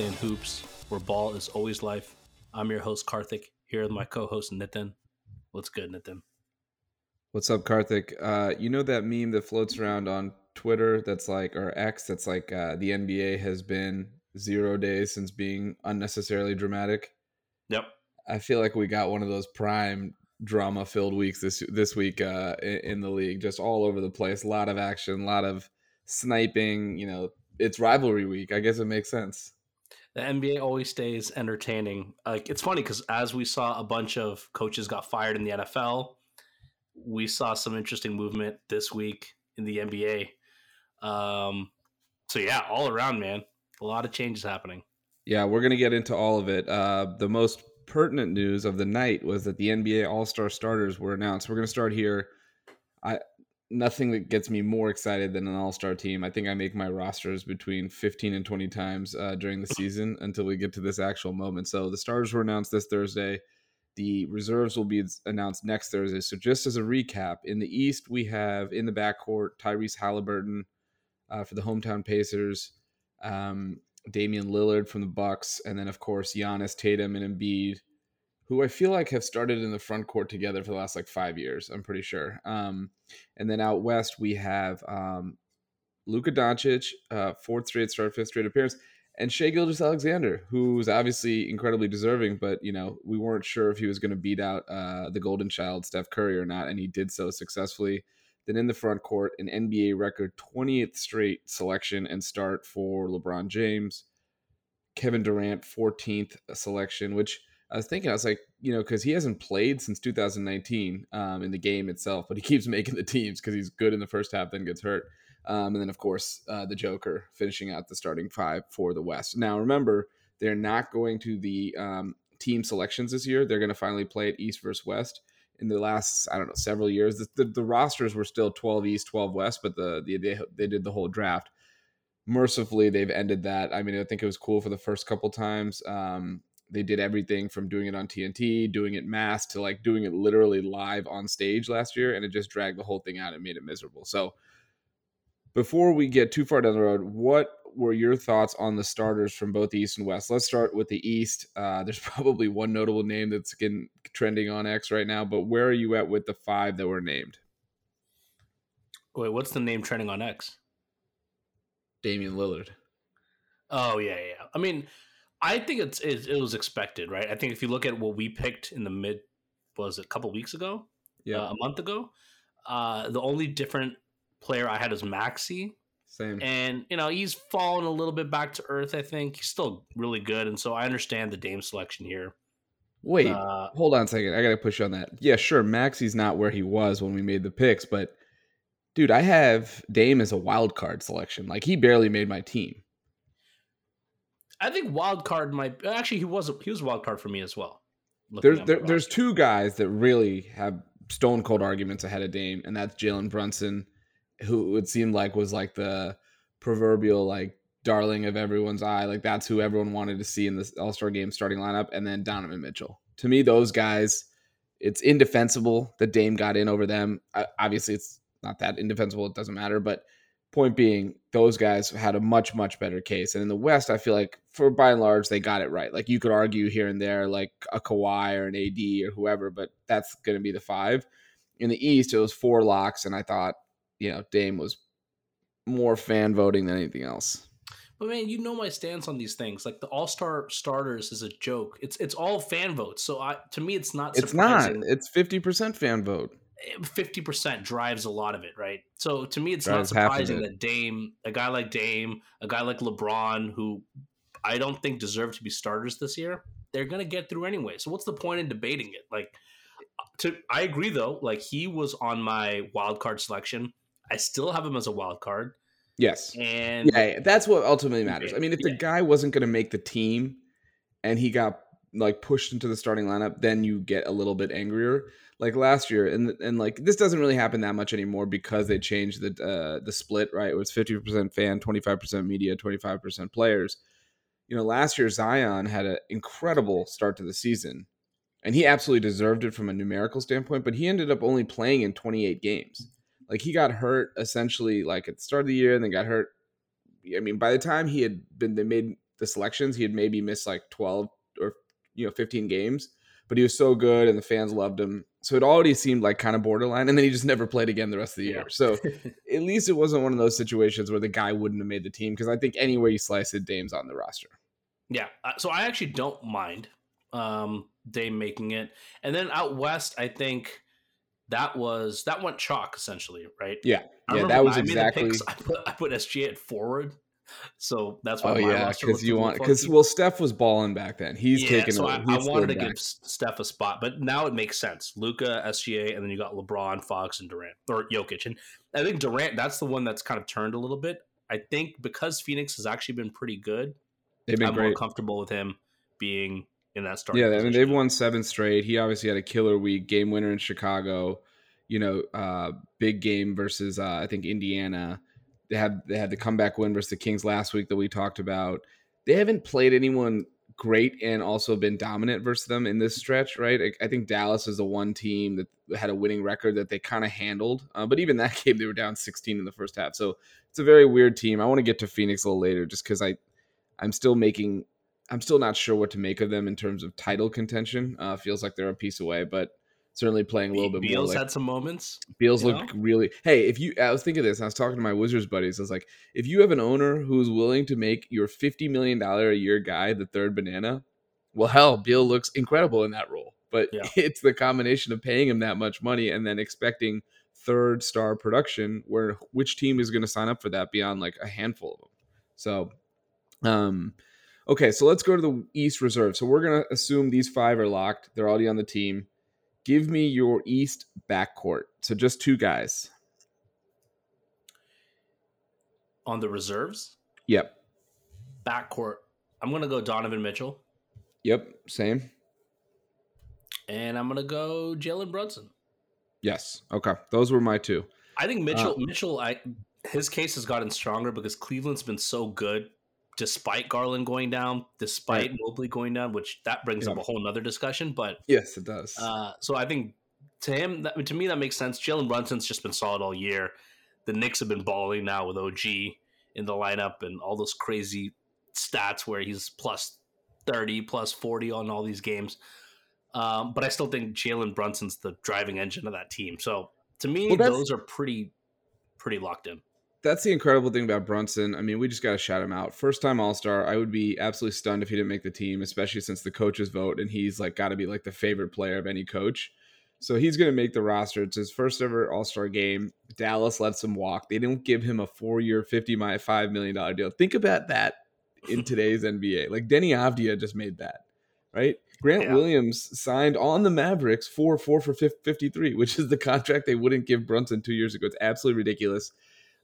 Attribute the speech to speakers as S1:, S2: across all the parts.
S1: In Hoops, where ball is always life. I'm your host, Karthik, here with my co host, Nitin. What's good, Nitin?
S2: What's up, Karthik? Uh, you know that meme that floats around on Twitter that's like, or X, that's like uh, the NBA has been zero days since being unnecessarily dramatic?
S1: Yep.
S2: I feel like we got one of those prime drama filled weeks this this week uh, in the league, just all over the place. A lot of action, a lot of sniping. You know, it's rivalry week. I guess it makes sense.
S1: The NBA always stays entertaining. Like it's funny because as we saw a bunch of coaches got fired in the NFL, we saw some interesting movement this week in the NBA. Um, so yeah, all around, man, a lot of changes happening.
S2: Yeah, we're gonna get into all of it. Uh, the most pertinent news of the night was that the NBA All Star starters were announced. We're gonna start here. I nothing that gets me more excited than an all-star team. I think I make my rosters between 15 and 20 times uh, during the season until we get to this actual moment. So the stars were announced this Thursday. The reserves will be announced next Thursday. So just as a recap, in the East we have in the backcourt Tyrese Halliburton uh, for the hometown Pacers, um, Damian Lillard from the Bucks, and then of course Giannis, Tatum, and Embiid who I feel like have started in the front court together for the last like five years. I'm pretty sure. Um, and then out west we have um, Luka Doncic, uh, fourth straight start, fifth straight appearance, and Shai Gilgeous-Alexander, who's obviously incredibly deserving, but you know we weren't sure if he was going to beat out uh, the Golden Child Steph Curry or not, and he did so successfully. Then in the front court, an NBA record 20th straight selection and start for LeBron James. Kevin Durant 14th selection, which I was thinking, I was like, you know, because he hasn't played since 2019 um, in the game itself, but he keeps making the teams because he's good in the first half, then gets hurt. Um, and then, of course, uh, the Joker finishing out the starting five for the West. Now, remember, they're not going to the um, team selections this year. They're going to finally play it East versus West. In the last, I don't know, several years, the, the, the rosters were still 12 East, 12 West, but the, the they, they did the whole draft mercifully they've ended that. I mean, I think it was cool for the first couple times. Um, they did everything from doing it on TNT, doing it mass to like doing it literally live on stage last year, and it just dragged the whole thing out and made it miserable. So, before we get too far down the road, what were your thoughts on the starters from both East and West? Let's start with the East. Uh, there's probably one notable name that's getting trending on X right now, but where are you at with the five that were named?
S1: Wait, what's the name trending on X?
S2: Damian Lillard.
S1: Oh yeah, yeah. I mean, I think it's it, it, was expected, right? I think if you look at what we picked in the mid, was it a couple weeks ago? Yeah, uh, a month ago. Uh, the only different player I had was Maxey.
S2: Same.
S1: And you know he's fallen a little bit back to earth. I think he's still really good, and so I understand the Dame selection here.
S2: Wait, uh, hold on a second. I gotta push on that. Yeah, sure. Maxey's not where he was when we made the picks, but dude, I have Dame as a wild card selection. Like he barely made my team.
S1: I think wild card might actually he was he was wild card for me as well.
S2: There's there, there's two guys that really have stone cold arguments ahead of Dame, and that's Jalen Brunson, who it seemed like was like the proverbial like darling of everyone's eye. Like that's who everyone wanted to see in this All Star game starting lineup, and then Donovan Mitchell. To me, those guys, it's indefensible that Dame got in over them. obviously, it's not that indefensible. It doesn't matter, but point being, those guys had a much much better case. And in the West, I feel like for by and large they got it right. Like you could argue here and there, like a Kawhi or an AD or whoever, but that's going to be the five. In the East, it was four locks, and I thought you know Dame was more fan voting than anything else.
S1: But man, you know my stance on these things. Like the All Star starters is a joke. It's it's all fan votes. So I, to me, it's not.
S2: Surprising. It's not. It's fifty percent fan vote.
S1: 50% drives a lot of it, right? So to me, it's drives not surprising that Dame, a guy like Dame, a guy like LeBron, who I don't think deserve to be starters this year, they're going to get through anyway. So what's the point in debating it? Like, to I agree though. Like he was on my wild card selection. I still have him as a wild card.
S2: Yes,
S1: and
S2: yeah, that's what ultimately matters. I mean, if the yeah. guy wasn't going to make the team, and he got like pushed into the starting lineup, then you get a little bit angrier like last year and and like this doesn't really happen that much anymore because they changed the uh, the split right? It was 50% fan 25% media 25% players. You know last year Zion had an incredible start to the season and he absolutely deserved it from a numerical standpoint but he ended up only playing in 28 games. Like he got hurt essentially like at the start of the year and then got hurt I mean by the time he had been they made the selections, he had maybe missed like 12 or you know 15 games, but he was so good and the fans loved him. So it already seemed like kind of borderline, and then he just never played again the rest of the year. So at least it wasn't one of those situations where the guy wouldn't have made the team because I think any way you slice it, Dame's on the roster.
S1: Yeah, uh, so I actually don't mind um, Dame making it, and then out west, I think that was that went chalk essentially, right?
S2: Yeah, yeah, that was exactly.
S1: Picks, I put I put SGA at forward, so that's why.
S2: Oh yeah, because you want because well, Steph was balling back then. He's yeah, taking.
S1: So I, I wanted to back. give Steph a spot, but now it makes sense. Luka, SGA, and then you got LeBron, Fox, and Durant or Jokic, and I think Durant. That's the one that's kind of turned a little bit. I think because Phoenix has actually been pretty good.
S2: They've been
S1: I'm
S2: great.
S1: more comfortable with him being in that start.
S2: Yeah, I mean they've won seven straight. He obviously had a killer week, game winner in Chicago. You know, uh, big game versus uh, I think Indiana. They had they had the comeback win versus the Kings last week that we talked about. They haven't played anyone great and also been dominant versus them in this stretch, right? I, think Dallas is the one team that had a winning record that they kind of handled. Uh, but even that game, they were down 16 in the first half. So it's a very weird team. I want to get to Phoenix a little later just because I I'm still making I'm still not sure what to make of them in terms of title contention. Uh, feels like they're a piece away, but certainly playing a little bit
S1: Beals
S2: more.
S1: Beals like, had some moments.
S2: Beals looked really. Hey, if you, I was thinking this. I was talking to my Wizards buddies. I was like, if you have an owner who's willing to make your fifty million dollar a year guy the third banana, well, hell, Beal looks incredible in that role. But yeah. it's the combination of paying him that much money and then expecting third star production. Where which team is going to sign up for that beyond like a handful of them? So, um Okay, so let's go to the East Reserve. So we're gonna assume these five are locked. They're already on the team. Give me your East backcourt. So just two guys.
S1: On the reserves?
S2: Yep.
S1: Backcourt. I'm gonna go Donovan Mitchell.
S2: Yep, same.
S1: And I'm gonna go Jalen Brunson.
S2: Yes. Okay. Those were my two.
S1: I think Mitchell uh, Mitchell I his case has gotten stronger because Cleveland's been so good despite Garland going down, despite right. Mobley going down, which that brings yeah. up a whole nother discussion. But
S2: yes, it does.
S1: Uh, so I think to him, that, to me, that makes sense. Jalen Brunson's just been solid all year. The Knicks have been balling now with OG in the lineup and all those crazy stats where he's plus 30, plus 40 on all these games. Um, but I still think Jalen Brunson's the driving engine of that team. So to me, well, those are pretty, pretty locked in
S2: that's the incredible thing about Brunson. I mean, we just got to shout him out. First time All Star. I would be absolutely stunned if he didn't make the team, especially since the coaches vote and he's like got to be like the favorite player of any coach. So he's going to make the roster. It's his first ever All Star game. Dallas lets him walk. They didn't give him a four year, $55 million deal. Think about that in today's NBA. Like Deni Avdija just made that, right? Grant yeah. Williams signed on the Mavericks for four for 53, which is the contract they wouldn't give Brunson two years ago. It's absolutely ridiculous.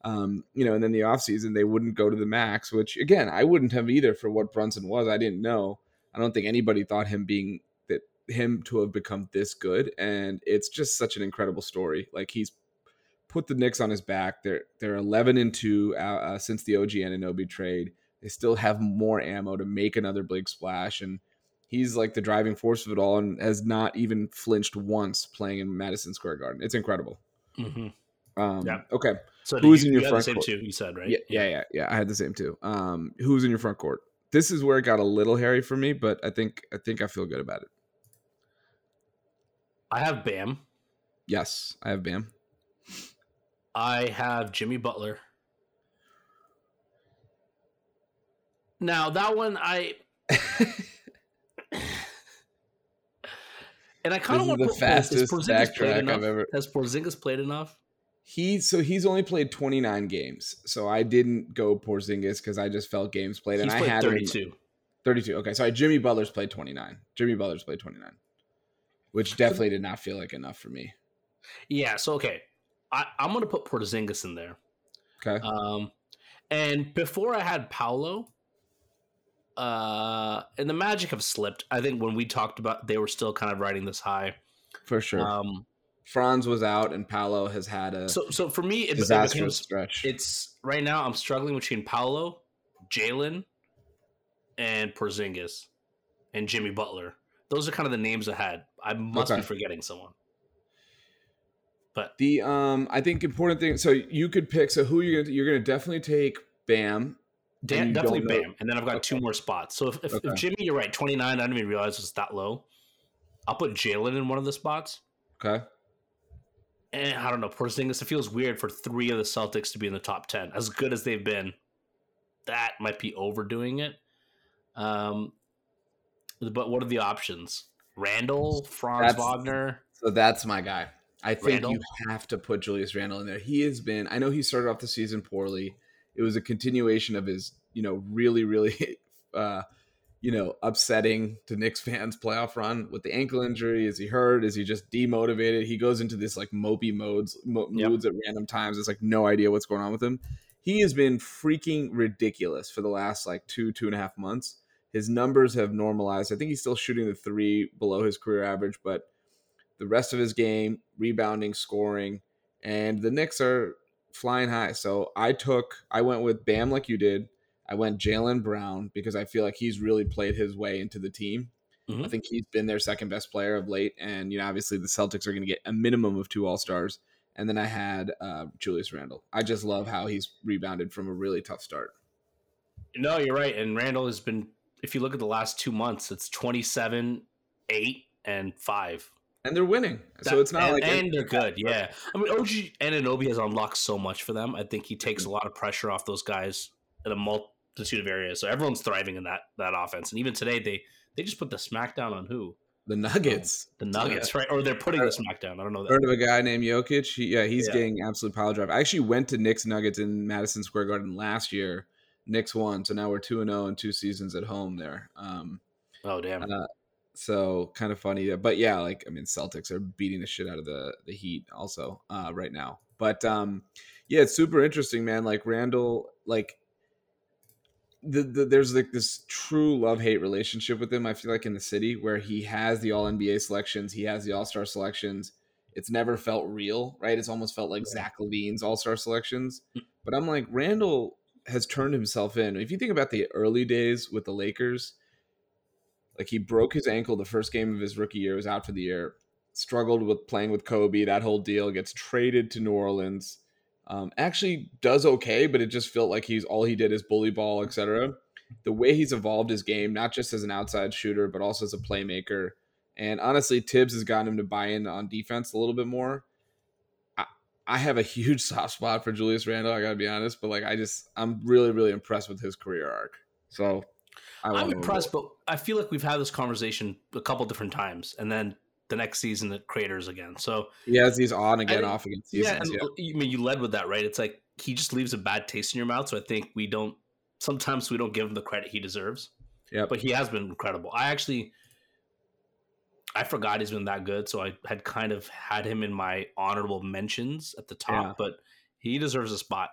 S2: Um, you know, and then the offseason they wouldn't go to the max, which again, I wouldn't have either for what Brunson was. I didn't know. I don't think anybody thought him being that him to have become this good. And it's just such an incredible story. Like he's put the Knicks on his back. They're they're 11 and 2 uh, uh, since the OG Anunoby trade. They still have more ammo to make another big splash and he's like the driving force of it all and has not even flinched once playing in Madison Square Garden. It's incredible. Mm-hmm. Um, yeah. Okay.
S1: So who's you, in your you front same court? Two, you said right?
S2: Yeah, yeah, yeah, yeah. I had the same too. Um, who's in your front court? This is where it got a little hairy for me, but I think I think I feel good about it.
S1: I have Bam.
S2: Yes, I have Bam.
S1: I have Jimmy Butler. Now that one I and I kind of want
S2: the fastest backtrack I've ever.
S1: Has Porzingis played enough?
S2: He so he's only played 29 games. So I didn't go Porzingis because I just felt games played, and
S1: he's
S2: I had
S1: 32.
S2: 32. Okay, sorry. Jimmy Butler's played 29. Jimmy Butler's played 29, which definitely did not feel like enough for me.
S1: Yeah. So okay, I, I'm gonna put Porzingis in there.
S2: Okay.
S1: Um, and before I had Paolo, uh, and the Magic have slipped. I think when we talked about, they were still kind of riding this high.
S2: For sure.
S1: Um,
S2: Franz was out and Paolo has had a
S1: so so for me it,
S2: disastrous
S1: it becomes,
S2: stretch.
S1: It's right now I'm struggling between Paolo, Jalen, and Porzingis, and Jimmy Butler. Those are kind of the names I had. I must okay. be forgetting someone. But
S2: the um I think important thing so you could pick so who you're gonna you're gonna definitely take Bam.
S1: Dan, definitely Bam, and then I've got okay. two more spots. So if, if, okay. if, Jimmy, you're right, 29. I didn't even realize it's that low. I'll put Jalen in one of the spots.
S2: Okay.
S1: And I don't know, Porzingis. It feels weird for three of the Celtics to be in the top ten, as good as they've been. That might be overdoing it. Um, but what are the options? Randle, Franz that's, Wagner.
S2: So that's my guy. I think Randle? you have to put Julius Randle in there. He has been. I know he started off the season poorly. It was a continuation of his, you know, really, really, uh, you know, upsetting to Knicks fans playoff run with the ankle injury. Is he hurt? Is he just demotivated? He goes into this like mopey modes mo- yep. moods at random times. It's like no idea what's going on with him. He has been freaking ridiculous for the last like two two and a half months. His numbers have normalized. I think he's still shooting the three below his career average, but the rest of his game, rebounding, scoring, and the Knicks are flying high. So I took, I went with Bam like you did. I went Jaylen Brown because I feel like he's really played his way into the team. Mm-hmm. I think he's been their second best player of late, and you know obviously the Celtics are going to get a minimum of two All Stars. And then I had uh, Julius Randle. I just love how he's rebounded from a really tough start.
S1: No, you're right. And Randle has been, if you look at the last two months, it's 27, 8, and 5
S2: and they're winning. That, so it's not
S1: and,
S2: like
S1: and they're good. Yeah, I mean OG Anunoby has unlocked so much for them. I think he takes a lot of pressure off those guys in a multitude of areas. So everyone's thriving in that that offense. And even today, they they just put the smackdown on who
S2: the Nuggets.
S1: The Nuggets, yeah. right? Or they're putting the smackdown. I don't know. That.
S2: Heard of a guy named Jokic? He, yeah, he's yeah. getting absolute pile drive. I actually went to Knicks Nuggets in Madison Square Garden last year. Knicks won, so now we're two and zero oh in two seasons at home there. Um,
S1: oh damn! Uh,
S2: so kind of funny, but yeah, like I mean, Celtics are beating the shit out of the the Heat also uh, right now. But um, yeah, it's super interesting, man. Like Randle, like the, the, there's like this true love hate relationship with him. I feel like in the city where he has the All NBA selections, he has the All Star selections. It's never felt real, right? It's almost felt like yeah. Zach LaVine's All Star selections. Hmm. But I'm like Randle has turned himself in. If you think about the early days with the Lakers, like he broke his ankle the first game of his rookie year, was out for the year, struggled with playing with Kobe, that whole deal, gets traded to New Orleans. Um, actually does okay, but it just felt like he's all he did is bully ball, etc. The way he's evolved his game, not just as an outside shooter, but also as a playmaker. And honestly, Thibs has gotten him to buy in on defense a little bit more. I, I have a huge soft spot for Julius Randle, I gotta be honest, but like I just I'm really, really impressed with his career arc. So
S1: I am impressed, but I feel like we've had this conversation a couple different times, and then the next season it craters again. So
S2: he has these on again, off again seasons.
S1: Yeah, yeah, I mean, you led with that, right? It's like he just leaves a bad taste in your mouth. So I think we don't. Sometimes we don't give him the credit he deserves.
S2: Yeah,
S1: but he has been incredible. I actually, I forgot he's been that good, so I had kind of had him in my honorable mentions at the top, yeah. but he deserves a spot.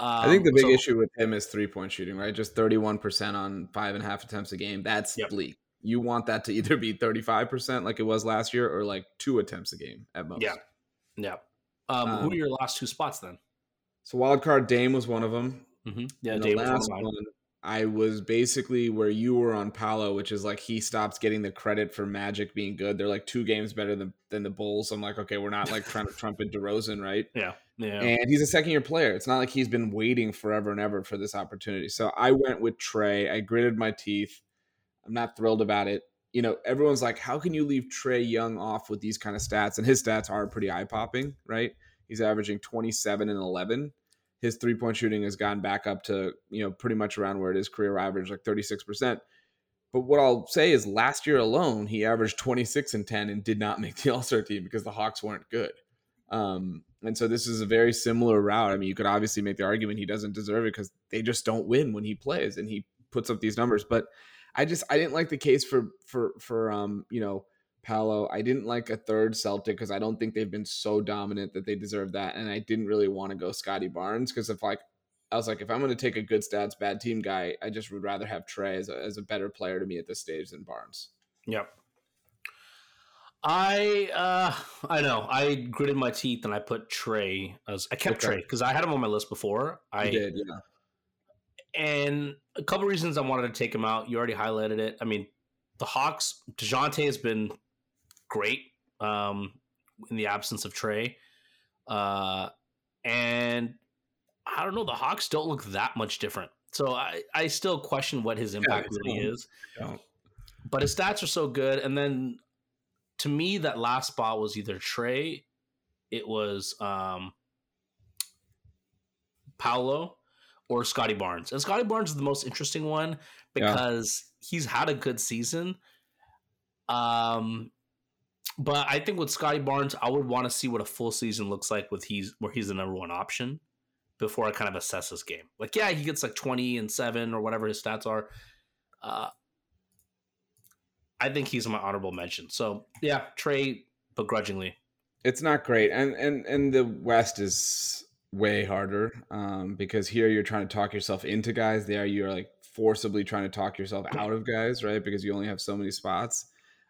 S2: Um, I think the big so, issue with him is three point shooting, right? Just 31% on five and a half attempts a game. That's yep. bleak. You want that to either be 35% like it was last year or like two attempts a game at most.
S1: Yeah. Yeah. Um, um, who are your last two spots then?
S2: So wild card Dame was one of them.
S1: Mm-hmm. Yeah, Dame the last
S2: one, I was basically where you were on Paolo, which is like he stops getting the credit for Magic being good. They're like two games better than, than the Bulls. I'm like, okay, we're not like trying to trumpet DeRozan, right?
S1: Yeah. Yeah.
S2: And he's a second year player. It's not like he's been waiting forever and ever for this opportunity. So I went with Trae. I gritted my teeth. I'm not thrilled about it. You know, everyone's like, how can you leave Trae Young off with these kind of stats? And his stats are pretty eye popping, right? He's averaging 27 and 11. His three point shooting has gone back up to, you know, pretty much around where it is career average, like 36%. But what I'll say is last year alone, he averaged 26 and 10 and did not make the All Star team because the Hawks weren't good. Um, and so this is a very similar route. I mean, you could obviously make the argument he doesn't deserve it because they just don't win when he plays and he puts up these numbers. But I just I didn't like the case for for for um you know Paolo. I didn't like a third Celtic because I don't think they've been so dominant that they deserve that. And I didn't really want to go Scottie Barnes because if like I was like if I'm going to take a good stats bad team guy, I just would rather have Trae as a, as a better player to me at this stage than Barnes.
S1: Yep. I uh I know I gritted my teeth and I put Trae as I kept okay. Trae because I had him on my list before. I
S2: you did, yeah.
S1: And a couple reasons I wanted to take him out. You already highlighted it. I mean, the Hawks. Dejounte has been great um, in the absence of Trae. uh, and I don't know. The Hawks don't look that much different. So I, I still question what his impact yeah, really is. But his stats are so good. And then to me, that last spot was either Trae, it was um, Paolo, or Scottie Barnes. And Scottie Barnes is the most interesting one because yeah. he's had a good season. Um, but I think with Scottie Barnes, I would want to see what a full season looks like with he's where he's the number one option before I kind of assess his game. Like, yeah, he gets like twenty and seven or whatever his stats are. Uh, I think he's my honorable mention. So yeah, Trae begrudgingly.
S2: It's not great, and and and the West is way harder um, because here you're trying to talk yourself into guys. There you're like forcibly trying to talk yourself out of guys, right? Because you only have so many spots.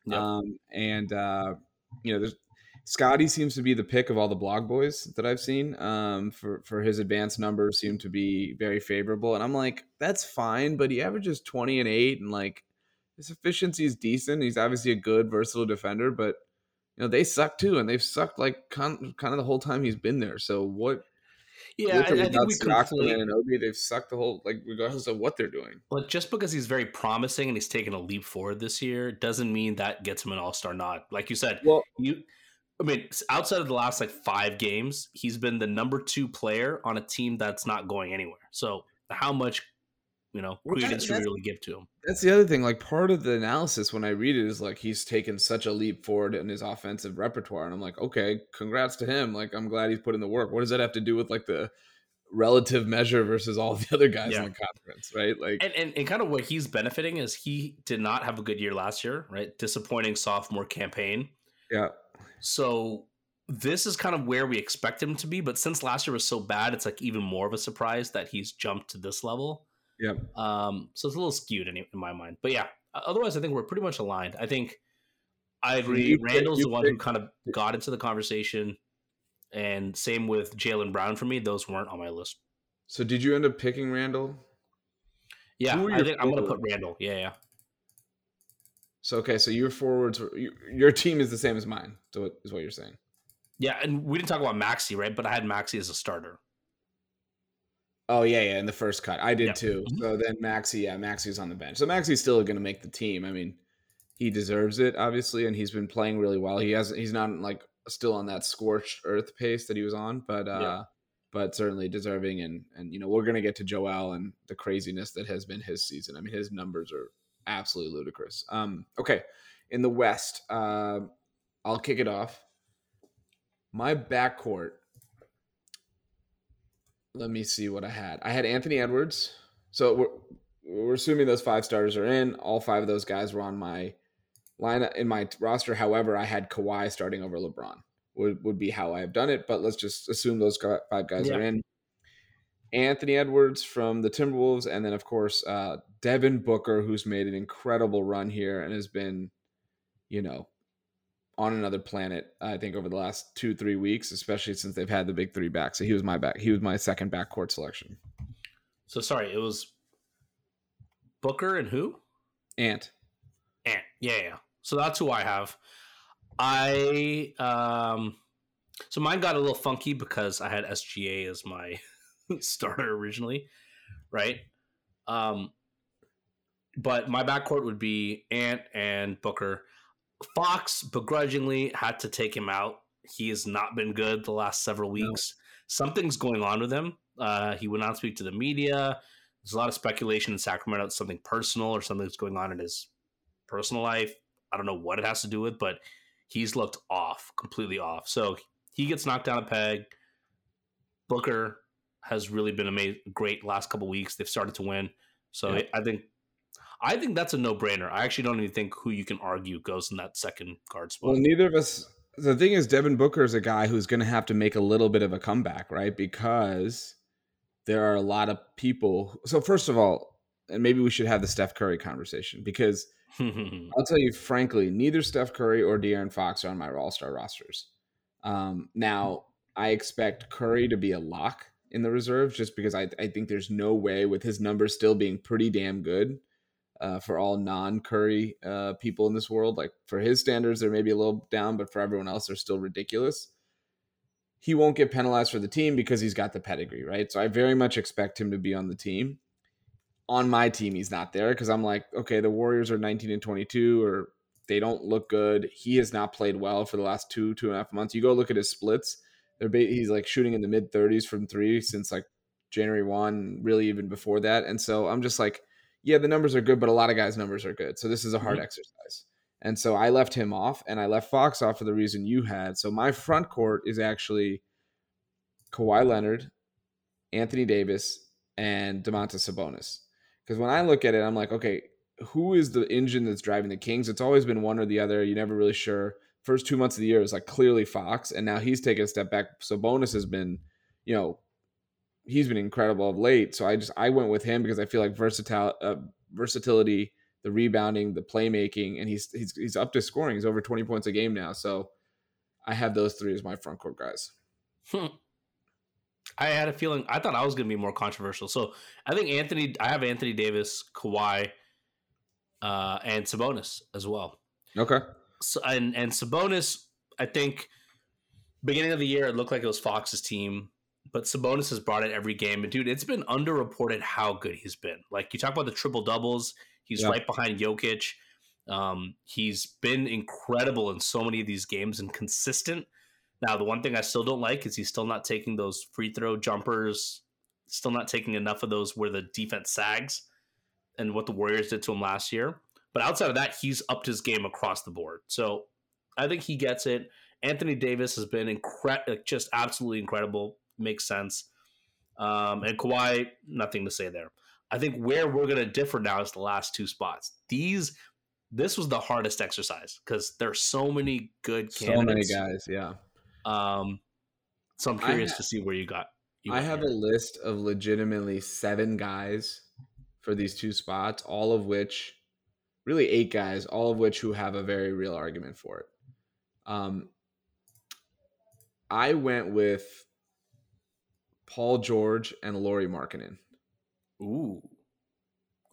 S2: Yep. Um, and uh, you know, there's Scottie seems to be the pick of all the blog boys that I've seen. Um, for for his advanced numbers seem to be very favorable, and I'm like, that's fine, but he averages 20 and eight, and like his efficiency is decent. He's obviously a good versatile defender, but you know they suck too, and they've sucked like kind kind of the whole time he's been there. So what
S1: yeah, I, I think we conflate.
S2: and Obi, they've sucked the whole like regardless of what they're doing.
S1: Well, just because he's very promising and he's taken a leap forward this year doesn't mean that gets him an All Star nod. Like you said, well, you. I mean, outside of the last like five games, he's been the number two player on a team that's not going anywhere. So, how much you know credence well, you really give to him.
S2: That's the other thing. Like part of the analysis when I read it is like he's taken such a leap forward in his offensive repertoire, and I'm like, okay, congrats to him. Like I'm glad he's put in the work. What does that have to do with like the relative measure versus all the other guys yeah. in the conference, right? Like,
S1: and, and and kind of what he's benefiting is he did not have a good year last year, right? Disappointing sophomore campaign.
S2: Yeah.
S1: So this is kind of where we expect him to be, but since last year was so bad, it's like even more of a surprise that he's jumped to this level.
S2: Yeah.
S1: Um, so it's a little skewed in, in my mind, but yeah. Otherwise, I think we're pretty much aligned. I think I agree. Randle's the one who kind of got into the conversation, and same with Jaylen Brown for me. Those weren't on my list.
S2: So, did you end up picking Randle?
S1: Yeah, I think I'm going to put Randle. Yeah, yeah.
S2: So okay, so your forwards, your team is the same as mine. So is what you're saying?
S1: Yeah, and we didn't talk about Maxey, right? But I had Maxey as a starter.
S2: Oh yeah, yeah, in the first cut, I did yeah. too. Mm-hmm. So then Maxey, yeah, Maxey's on the bench. So Maxey's still going to make the team. I mean, he deserves it, obviously, and he's been playing really well. He has, he's not like still on that scorched earth pace that he was on, but uh, yeah. but certainly deserving. And and you know, we're gonna get to Joel and the craziness that has been his season. I mean, his numbers are absolutely ludicrous. Um, okay, in the West, uh, I'll kick it off. My backcourt let me see what I had. I had Anthony Edwards. So we're, we're assuming those five starters are in. All five of those guys were on my lineup in my roster. However, I had Kawhi starting over LeBron. Would would be how I have done it. But let's just assume those five guys yeah. are in. Anthony Edwards from the Timberwolves, and then of course uh, Devin Booker, who's made an incredible run here and has been, you know, on another planet. I think over the last two three weeks, especially since they've had the big three back. So he was my back. He was my second backcourt selection.
S1: So sorry, it was Booker and who?
S2: Ant.
S1: Ant. Yeah, yeah. So that's who I have. I um so mine got a little funky because I had SGA as my starter originally, right? Um but my backcourt would be Ant and Booker. Fox begrudgingly had to take him out. He has not been good the last several weeks. No. Something's going on with him. Uh, he would not speak to the media. There's a lot of speculation in Sacramento. It's something personal or something that's going on in his personal life. I don't know what it has to do with, but he's looked off, completely off. So he gets knocked down a peg. Booker has really been amazing, great last couple weeks. They've started to win. So yeah. I think I think that's a no brainer. I actually don't even think who you can argue goes in that second guard spot.
S2: Well, neither of us. The thing is, Devin Booker is a guy who's going to have to make a little bit of a comeback, right? Because there are a lot of people. So, first of all, and maybe we should have the Steph Curry conversation because I'll tell you frankly, neither Steph Curry or De'Aaron Fox are on my All Star rosters. Um, now, I expect Curry to be a lock in the reserves just because I, I think there's no way with his numbers still being pretty damn good uh, for all non Curry uh, people in this world. Like for his standards, they're maybe a little down, but for everyone else, they're still ridiculous. He won't get penalized for the team because he's got the pedigree, right? So I very much expect him to be on the team. on my team he's not there because I'm like, okay, the Warriors are 19 and 22 or they don't look good. He has not played well for the last two two and a half months. You go look at his splits; they're he's like shooting in the mid 30s from three since like January one, really even before that. And so I'm just like, yeah, the numbers are good, but a lot of guys' numbers are good. So this is a hard mm-hmm. exercise. And so I left him off, and I left Fox off for the reason you had. So my front court is actually Kawhi Leonard, Anthony Davis, and Domantas Sabonis. Because when I look at it, I'm like, okay, who is the engine that's driving the Kings? It's always been one or the other. You're never really sure. First two months of the year was like clearly Fox, and now he's taken a step back. Sabonis has been, you know, he's been incredible of late. So I just I went with him because I feel like versatile, uh, versatility, the rebounding, the playmaking, and he's he's he's up to scoring. He's over 20 points a game now. So I have those three as my front court guys.
S1: Hmm. I had a feeling. I thought I was going to be more controversial. So I think Anthony. I have Anthony Davis, Kawhi, uh, and Sabonis as well.
S2: Okay.
S1: So and and Sabonis, I think beginning of the year it looked like it was Fox's team, but Sabonis has brought it every game. And dude, it's been underreported how good he's been. Like you talk about the triple doubles, he's yeah. right behind Jokic. Um, he's been incredible in so many of these games and consistent. Now, the one thing I still don't like is he's still not taking those free throw jumpers, still not taking enough of those where the defense sags and what the Warriors did to him last year. But outside of that, he's upped his game across the board. So I think he gets it. Anthony Davis has been incredible, just absolutely incredible. Makes sense. Um, and Kawhi, nothing to say there. I think where we're going to differ now is the last two spots. These, this was the hardest exercise because there's so many good candidates.
S2: So many guys, yeah.
S1: Um, so I'm curious ha- to see where you got. You
S2: I have here. a list of legitimately seven guys for these two spots, all of which, really eight guys, all of which who have a very real argument for it. Um, I went with Paul George and Lauri Markkanen.
S1: Ooh.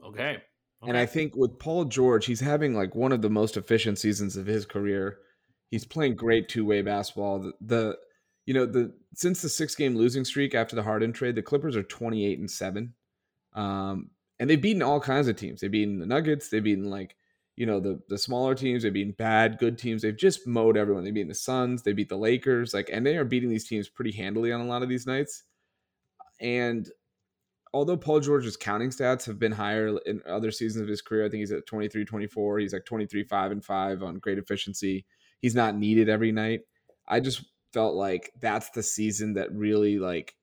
S1: Okay. okay.
S2: And I think with Paul George, he's having like one of the most efficient seasons of his career. He's playing great two-way basketball. The, the you know, the since the six-game losing streak after the Harden trade, the Clippers are 28 and 7. Um, and they've beaten all kinds of teams. They've beaten the Nuggets. They've beaten like you know the the smaller teams. They've beaten bad, good teams. They've just mowed everyone. They beat the Suns. They beat the Lakers. Like, and they are beating these teams pretty handily on a lot of these nights. And although Paul George's counting stats have been higher in other seasons of his career, I think he's at 23, 24. He's like 23, 5 and 5 on great efficiency. He's not needed every night. I just felt like that's the season that really like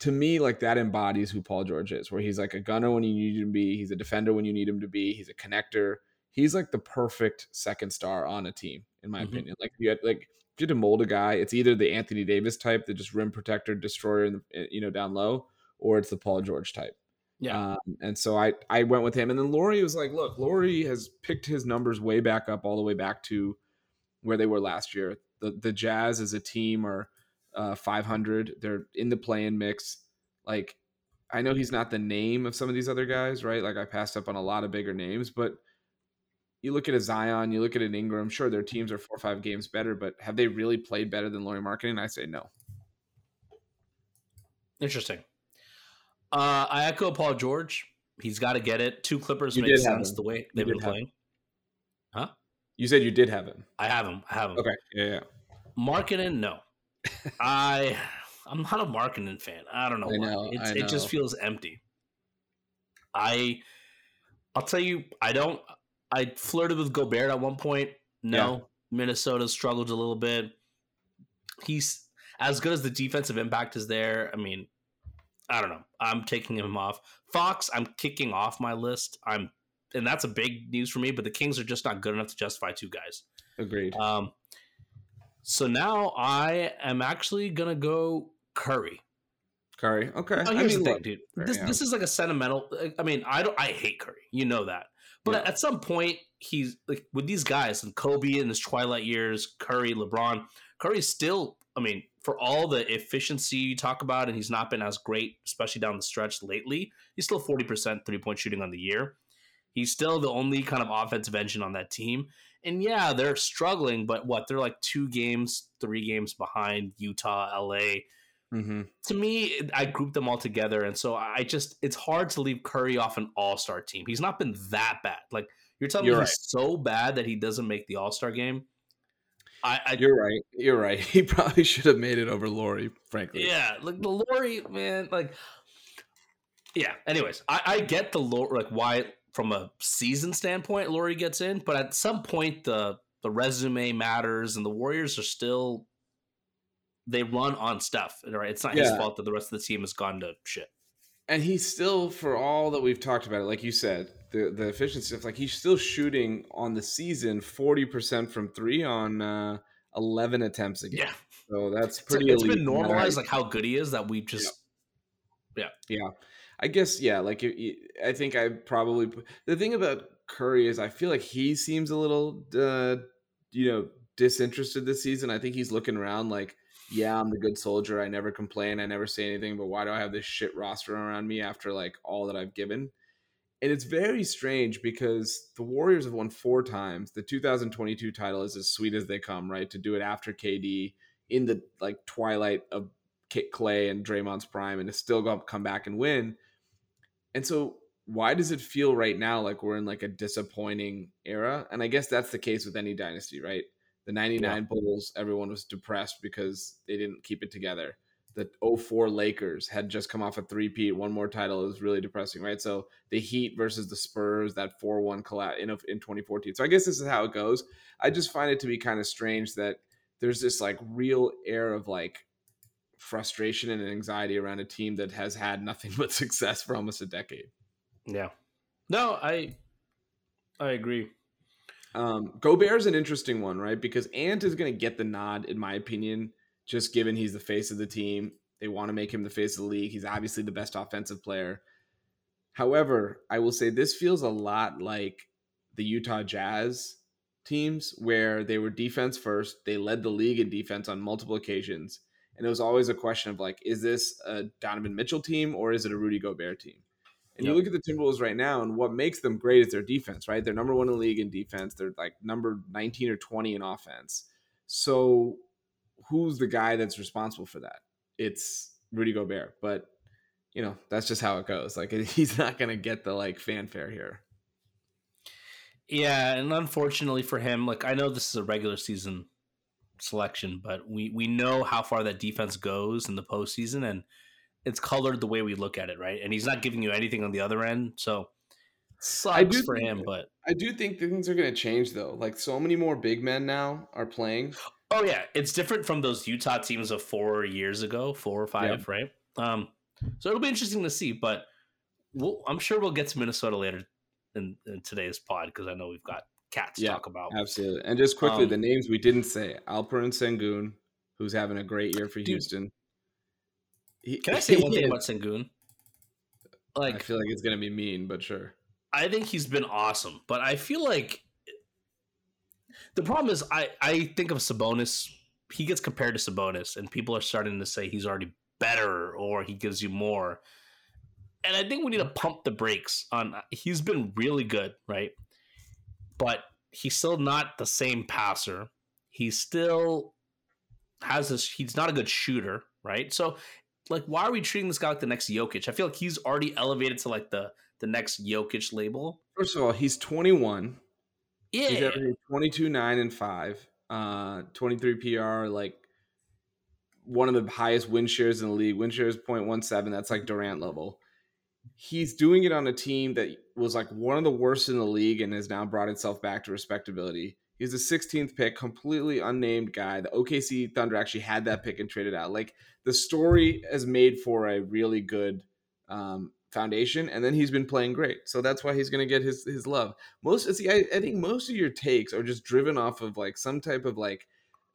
S2: to me, like that embodies who Paul George is, where he's like a gunner when you need him to be, he's a defender when you need him to be, he's a connector. He's like the perfect second star on a team, in my mm-hmm. opinion. Like you had like you had to mold a guy, it's either the Anthony Davis type, the just rim protector, destroyer, eh, you know, down low, or it's the Paul George type.
S1: Yeah.
S2: Um, and so I I went with him, and then Lauri was like, look, Lauri has picked his numbers way back up, all the way back to where they were last year. The the Jazz as a team are uh, 500. They're in the play-in mix. Like, I know he's not the name of some of these other guys, right? Like, I passed up on a lot of bigger names, but you look at a Zion, you look at an Ingram. Sure, their teams are four or five games better, but have they really played better than Lauri Markkanen? I say no.
S1: Interesting. Uh, I echo Paul George. He's got to get it. Two Clippers you make sense the way they've been playing. Huh?
S2: You said you did have him.
S1: I have him. I have him.
S2: Okay. Yeah. yeah.
S1: Markkanen, no. I I'm not a Markkanen fan. I don't know I why. Know, it just feels empty. I I'll tell you, I don't. I flirted with Gobert at one point. No, yeah. Minnesota struggled a little bit. He's as good as the defensive impact is there. I mean, I don't know. I'm taking him off. Fox, I'm kicking off my list. I'm, and that's a big news for me. But the Kings are just not good enough to justify two guys.
S2: Agreed.
S1: Um, so now I am actually gonna go Curry.
S2: Curry, okay.
S1: Oh, here's I mean, the thing, look, dude. This yeah. this is like a sentimental. I mean, I don't. I hate Curry. You know that. But yeah. at some point, he's like with these guys and Kobe in his twilight years, Curry, LeBron. Curry's still. I mean, for all the efficiency you talk about, and he's not been as great, especially down the stretch lately. He's still forty percent three point shooting on the year. He's still the only kind of offensive engine on that team and yeah, they're struggling, but what? They're like two games, three games behind Utah, LA. Mm-hmm. To me, I group them all together, and so I just it's hard to leave Curry off an All Star team. He's not been that bad. Like you're telling you're me, right. he's so bad that he doesn't make the All Star game.
S2: I, I, you're right. You're right. He probably should have made it over Lauri, frankly.
S1: Yeah, like the Lauri man, like yeah. Anyways, I, I get the Lauri, like why from a season standpoint Lauri gets in, but at some point the the resume matters, and the Warriors are still they run on stuff. Right, it's not yeah. his fault that the rest of the team has gone to shit.
S2: And he's still, for all that we've talked about it, like you said, the the efficiency stuff, like he's still shooting on the season forty percent from three on uh, eleven attempts a game. Yeah, so that's pretty.
S1: it's, it's been normalized, like how good he is, that we just,
S2: yeah, yeah. yeah. I guess yeah. Like I think I probably the thing about Curry is I feel like he seems a little, uh, you know, disinterested this season. I think he's looking around like yeah, I'm the good soldier. I never complain. I never say anything. But why do I have this shit roster around me after like all that I've given? And it's very strange because the Warriors have won four times. The 2022 title is as sweet as they come, right? To do it after KD in the like twilight of Kit Klay and Draymond's prime, and to still go come back and win. And so, why does it feel right now like we're in like a disappointing era? And I guess that's the case with any dynasty, right? The 99 yeah. Bulls, everyone was depressed because they didn't keep it together. The 04 Lakers had just come off a three-peat, one more title. It was really depressing, right? So the Heat versus the Spurs, that 4-1 collapse in, in 2014. So I guess this is how it goes. I just find it to be kind of strange that there's this like real air of like frustration and anxiety around a team that has had nothing but success for almost a decade.
S1: Yeah. No, I I agree.
S2: Um, is an interesting one, right? Because Ant is going to get the nod, in my opinion, just given he's the face of the team. They want to make him the face of the league. He's obviously the best offensive player. However, I will say this feels a lot like the Utah Jazz teams where they were defense first. They led the league in defense on multiple occasions. And it was always a question of like, is this a Donovan Mitchell team or is it a Rudy Gobert team? And yep. you look at the Timberwolves right now, and what makes them great is their defense, right? They're number one in the league in defense. They're like number 19 or 20 in offense. So who's the guy that's responsible for that? It's Rudy Gobert. But, you know, that's just how it goes. Like he's not going to get the like fanfare here.
S1: Yeah, and unfortunately for him, like I know this is a regular season selection, but we we know how far that defense goes in the postseason, and it's colored the way we look at it, right? And he's not giving you anything on the other end, so sucks for him. But
S2: I do think things are going to change though. Like so many more big men now are playing.
S1: Oh yeah, it's different from those Utah teams of four years ago, four or five, right? Um, so it'll be interesting to see. But we'll, I'm sure we'll get to Minnesota later in, in today's pod because I know we've got cats yeah, to talk about.
S2: Absolutely. And just quickly, um, the names we didn't say: Alperen Sengun, who's having a great year for dude, Houston.
S1: He, Can I say one thing about Sengun?
S2: Like, I feel like it's gonna be mean, but sure.
S1: I think he's been awesome, but I feel like the problem is I I think of Sabonis. He gets compared to Sabonis, and people are starting to say he's already better or he gives you more. And I think we need to pump the brakes on. Uh, he's been really good, right? But he's still not the same passer. He still has this. He's not a good shooter, right? So like why are we treating this guy like the next Jokic? I feel like he's already elevated to like the the next Jokic label.
S2: First of all, he's 21. Yeah. He's 22 9 and 5. Uh 23 PER like one of the highest win shares in the league. Win shares 0.17. That's like Durant level. He's doing it on a team that was like one of the worst in the league and has now brought itself back to respectability. He's a 16th pick, completely unnamed guy. The OKC Thunder actually had that pick and traded out. Like the story has made for a really good um, foundation, and then he's been playing great. So that's why he's going to get his his love. Most see, I, I think most of your takes are just driven off of like some type of like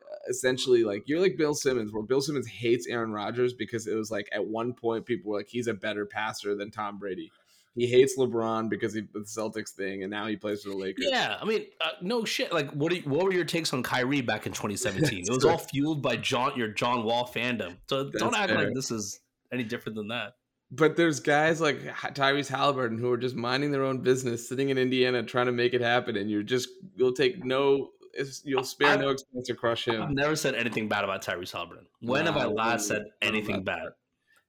S2: uh, essentially like you're like Bill Simmons, where Bill Simmons hates Aaron Rodgers because it was like at one point people were like he's a better passer than Tom Brady. He hates LeBron because he the Celtics thing, and now he plays for the Lakers.
S1: Yeah, I mean, uh, no shit. Like, what? You, what were your takes on Kyrie back in 2017? it was all fueled by John, your John Wall fandom. So That's don't act fair. like this is any different than that.
S2: But there's guys like Tyrese Halliburton who are just minding their own business, sitting in Indiana trying to make it happen, and you're just you'll take no you'll spare no expense to crush him.
S1: I've never said anything bad about Tyrese Halliburton. When no, have I last said anything bad?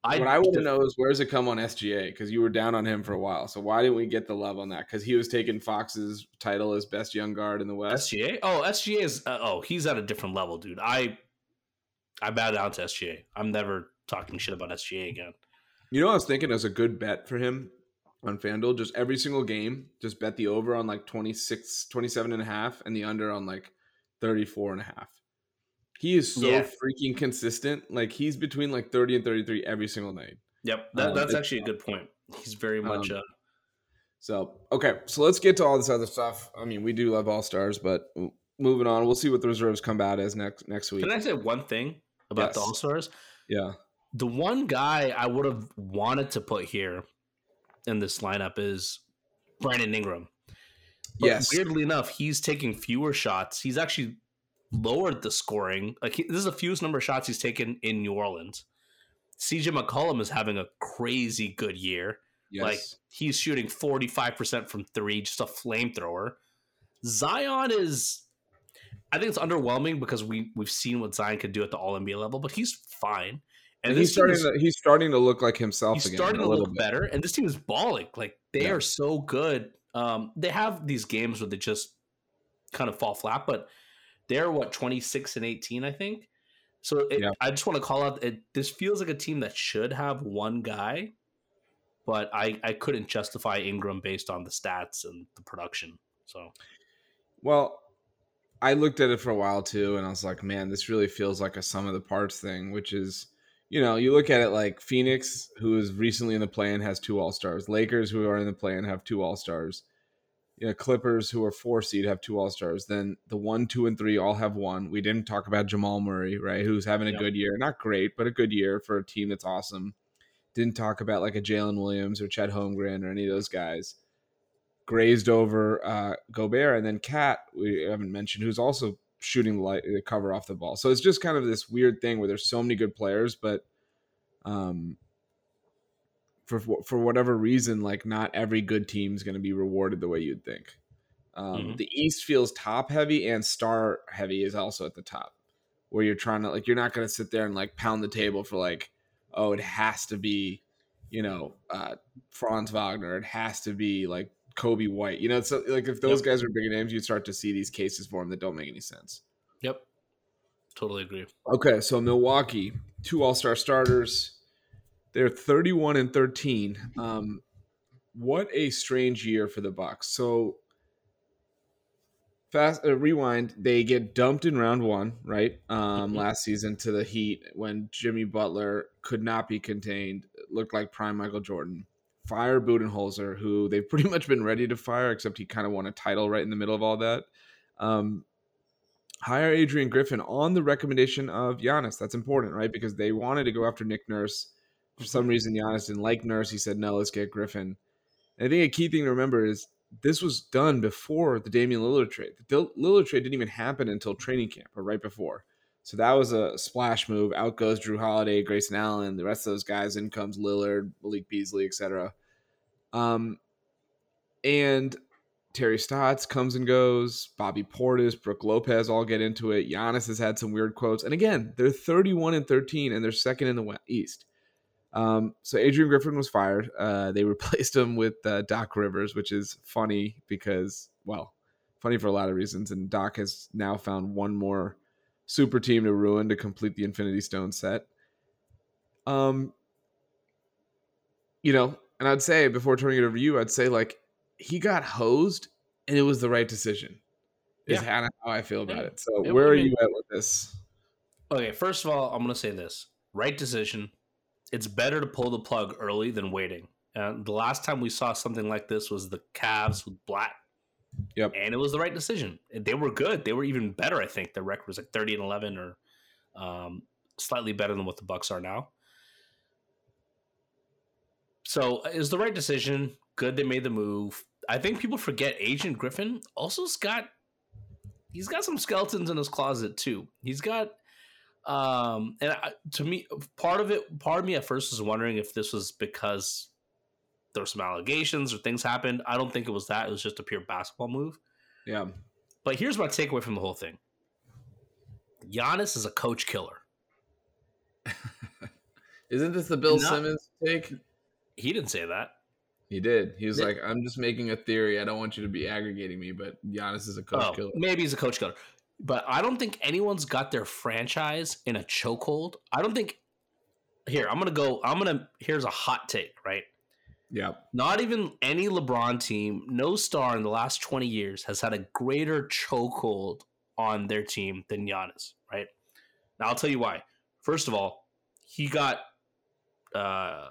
S2: I, what I want to know is where's it come on SGA because you were down on him for a while. So why didn't we get the love on that? Because he was taking Fox's title as best young guard in the West.
S1: SGA? Oh, SGA is uh, oh he's at a different level, dude. I I bow down to SGA. I'm never talking shit about SGA again.
S2: You know, I was thinking as a good bet for him on FanDuel, just every single game, just bet the over on like 26, 27 and a half and the under on like 34 and a half. He is so yeah. freaking consistent. Like he's between like 30 and 33 every single night.
S1: Yep. That, um, that's actually a good point. He's very much um, uh
S2: so okay, so let's get to all this other stuff. I mean, we do love all stars, but moving on, we'll see what the reserves come out as next next week.
S1: Can I say one thing about yes. the all stars?
S2: Yeah.
S1: The one guy I would have wanted to put here in this lineup is Brandon Ingram. But yes. Weirdly enough, he's taking fewer shots. He's actually lowered the scoring. Like he, this is the fewest number of shots he's taken in New Orleans. CJ McCollum is having a crazy good year. Yes. Like he's shooting 45% from three, just a flamethrower. Zion is I think it's underwhelming because we we've seen what Zion could do at the all NBA level, but he's fine.
S2: And, and he's starting is, to he's starting to look like himself he's
S1: again. Starting to look bit. better. And this team is balling. Like they yeah. are so good. Um, they have these games where they just kind of fall flat, but they're what 26 and 18, I think. So it, yeah. I just want to call out it, this feels like a team that should have one guy, but I, I couldn't justify Ingram based on the stats and the production. So,
S2: well, I looked at it for a while too, and I was like, man, this really feels like a sum of the parts thing, which is, you know, you look at it like Phoenix, who is recently in the play and has two All Stars, Lakers, who are in the play and have two All Stars you know, Clippers, who are four seed, have two All Stars. Then the one, two, and three all have one. We didn't talk about Jamal Murray, right? Who's having a yep. good year. Not great, but a good year for a team that's awesome. Didn't talk about like a Jalen Williams or Chet Holmgren or any of those guys. Grazed over uh, Gobert. And then KAT, we haven't mentioned, who's also shooting the, light, the cover off the ball. So it's just kind of this weird thing where there's so many good players, but um, for for whatever reason, like not every good team is going to be rewarded the way you'd think. Um, mm-hmm. The East feels top heavy and star heavy is also at the top, where you're trying to like you're not going to sit there and like pound the table for like, oh, it has to be, you know, uh, Franz Wagner. It has to be like Coby White. You know, so like if those yep. guys are big names, you'd start to see these cases for them that don't make any sense.
S1: Yep, totally agree.
S2: Okay, so Milwaukee, two All Star starters they're 31 and 13. Um, what a strange year for the Bucks. So fast uh, rewind, they get dumped in round one, right? Um, mm-hmm. Last season to the Heat when Jimmy Butler could not be contained, looked like prime Michael Jordan. Fire Budenholzer, who they've pretty much been ready to fire, except he kind of won a title right in the middle of all that. Um, hire Adrian Griffin on the recommendation of Giannis. That's important, right? Because they wanted to go after Nick Nurse for some reason, Giannis didn't like Nurse. He said, no, let's get Griffin. And I think a key thing to remember is this was done before the Damian Lillard trade. The Lillard trade didn't even happen until training camp or right before. So that was a splash move. Out goes Jrue Holiday, Grayson Allen, the rest of those guys. In comes Lillard, Malik Beasley, etc. Um, and Terry Stotts comes and goes. Bobby Portis, Brook Lopez all get into it. Giannis has had some weird quotes. And again, they're 31 and 13, and they're second in the East. Um, so Adrian Griffin was fired. Uh, they replaced him with uh, Doc Rivers, which is funny because, well, funny for a lot of reasons. And Doc has now found one more super team to ruin to complete the Infinity Stone set. Um, you know, and I'd say before turning it over to you, I'd say like he got hosed, and it was the right decision. Is yeah. kind of how I feel about yeah. it. So it, where are you at with this?
S1: Okay, first of all, I'm gonna say this: right decision it's better to pull the plug early than waiting. And the last time we saw something like this was the Cavs with Blatt.
S2: Yep.
S1: And it was the right decision. They were good. They were even better, I think. Their record was like 30 and 11 or um, slightly better than what the Bucks are now. So it was the right decision. Good they made the move. I think people forget Adrian Griffin also's got he's got some skeletons in his closet too. He's got um, and I, to me, part of it, part of me at first was wondering if this was because there were some allegations or things happened. I don't think it was that. It was just a pure basketball move.
S2: Yeah.
S1: But here's my takeaway from the whole thing: Giannis is a coach killer.
S2: Isn't this the Bill Not, Simmons take?
S1: He didn't say that.
S2: He did. He was like, "I'm just making a theory. I don't want you to be aggregating me." But Giannis is a coach oh, killer.
S1: Maybe he's a coach killer, but I don't think anyone's got their franchise in a chokehold. I don't think. Here, I'm gonna go. I'm gonna. Here's a hot take, right?
S2: Yeah.
S1: Not even any LeBron team, no star in the last 20 years has had a greater chokehold on their team than Giannis, right? Now I'll tell you why. First of all, he got uh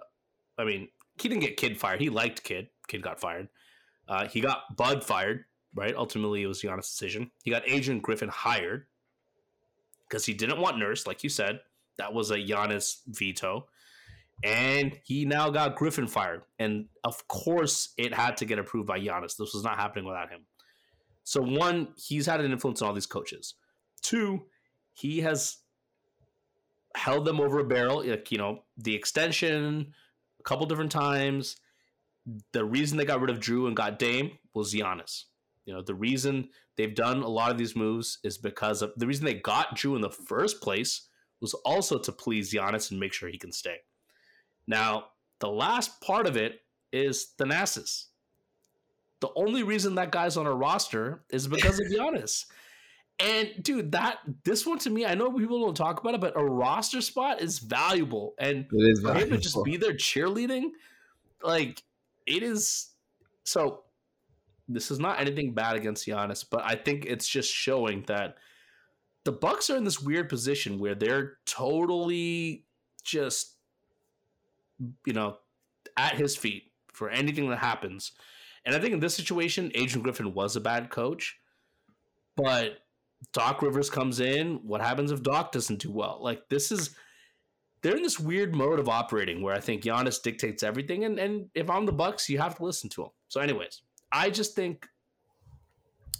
S1: I mean, he didn't get Kid fired. He liked Kid. Kid got fired. Uh, he got Bud fired, right? Ultimately, it was Giannis' decision. He got Adrian Griffin hired because he didn't want Nurse, like you said. That was a Giannis veto. And he now got Griffin fired. And of course, it had to get approved by Giannis. This was not happening without him. So, one, he's had an influence on all these coaches. Two, he has held them over a barrel. Like, you know, the extension, a couple different times. The reason they got rid of Jrue and got Dame was Giannis. You know, the reason they've done a lot of these moves is because of the reason they got Jrue in the first place was also to please Giannis and make sure he can stay. Now, the last part of it is Thanasis. The only reason that guy's on a roster is because of Giannis. And dude, that this one to me, I know people don't talk about it, but a roster spot is valuable. And it is for him to just be there cheerleading, like it is. So this is not anything bad against Giannis, but I think it's just showing that the Bucks are in this weird position where they're totally just, you know, at his feet for anything that happens. And I think in this situation, Adrian Griffin was a bad coach, but Doc Rivers comes in. What happens if Doc doesn't do well? Like this is they're in this weird mode of operating where I think Giannis dictates everything, and and if I'm the Bucks, you have to listen to him. So, anyways, I just think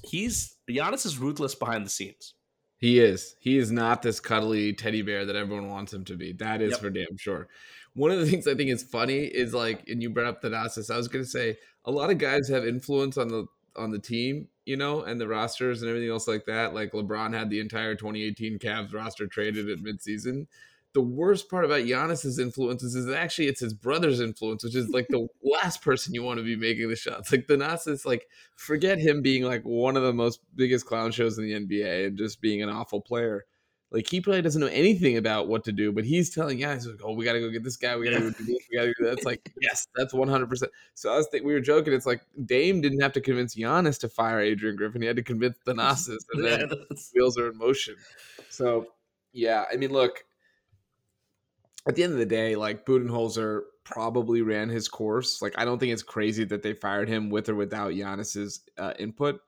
S1: he's Giannis is ruthless behind the scenes.
S2: He is. He is not this cuddly teddy bear that everyone wants him to be. That is yep. for damn sure. One of the things I think is funny is like, and you brought up the Thanasis. I was going to say a lot of guys have influence on the on the team, you know, and the rosters and everything else like that. Like LeBron had the entire 2018 Cavs roster traded at midseason. The worst part about Giannis's influences is actually it's his brother's influence, which is like the last person you want to be making the shots. Like Thanasis, like forget him being like one of the most biggest clown shows in the NBA and just being an awful player. Like he probably doesn't know anything about what to do, but he's telling guys, like, "Oh, we got to go get this guy. We got to do this. We got to do that." It's like, yes, that's one hundred percent. So I was thinking we were joking. It's like Dame didn't have to convince Giannis to fire Adrian Griffin. He had to convince Thanasis, and then yeah, wheels are in motion. So yeah, I mean, look. At the end of the day, like Budenholzer probably ran his course. Like I don't think it's crazy that they fired him with or without Giannis's uh, input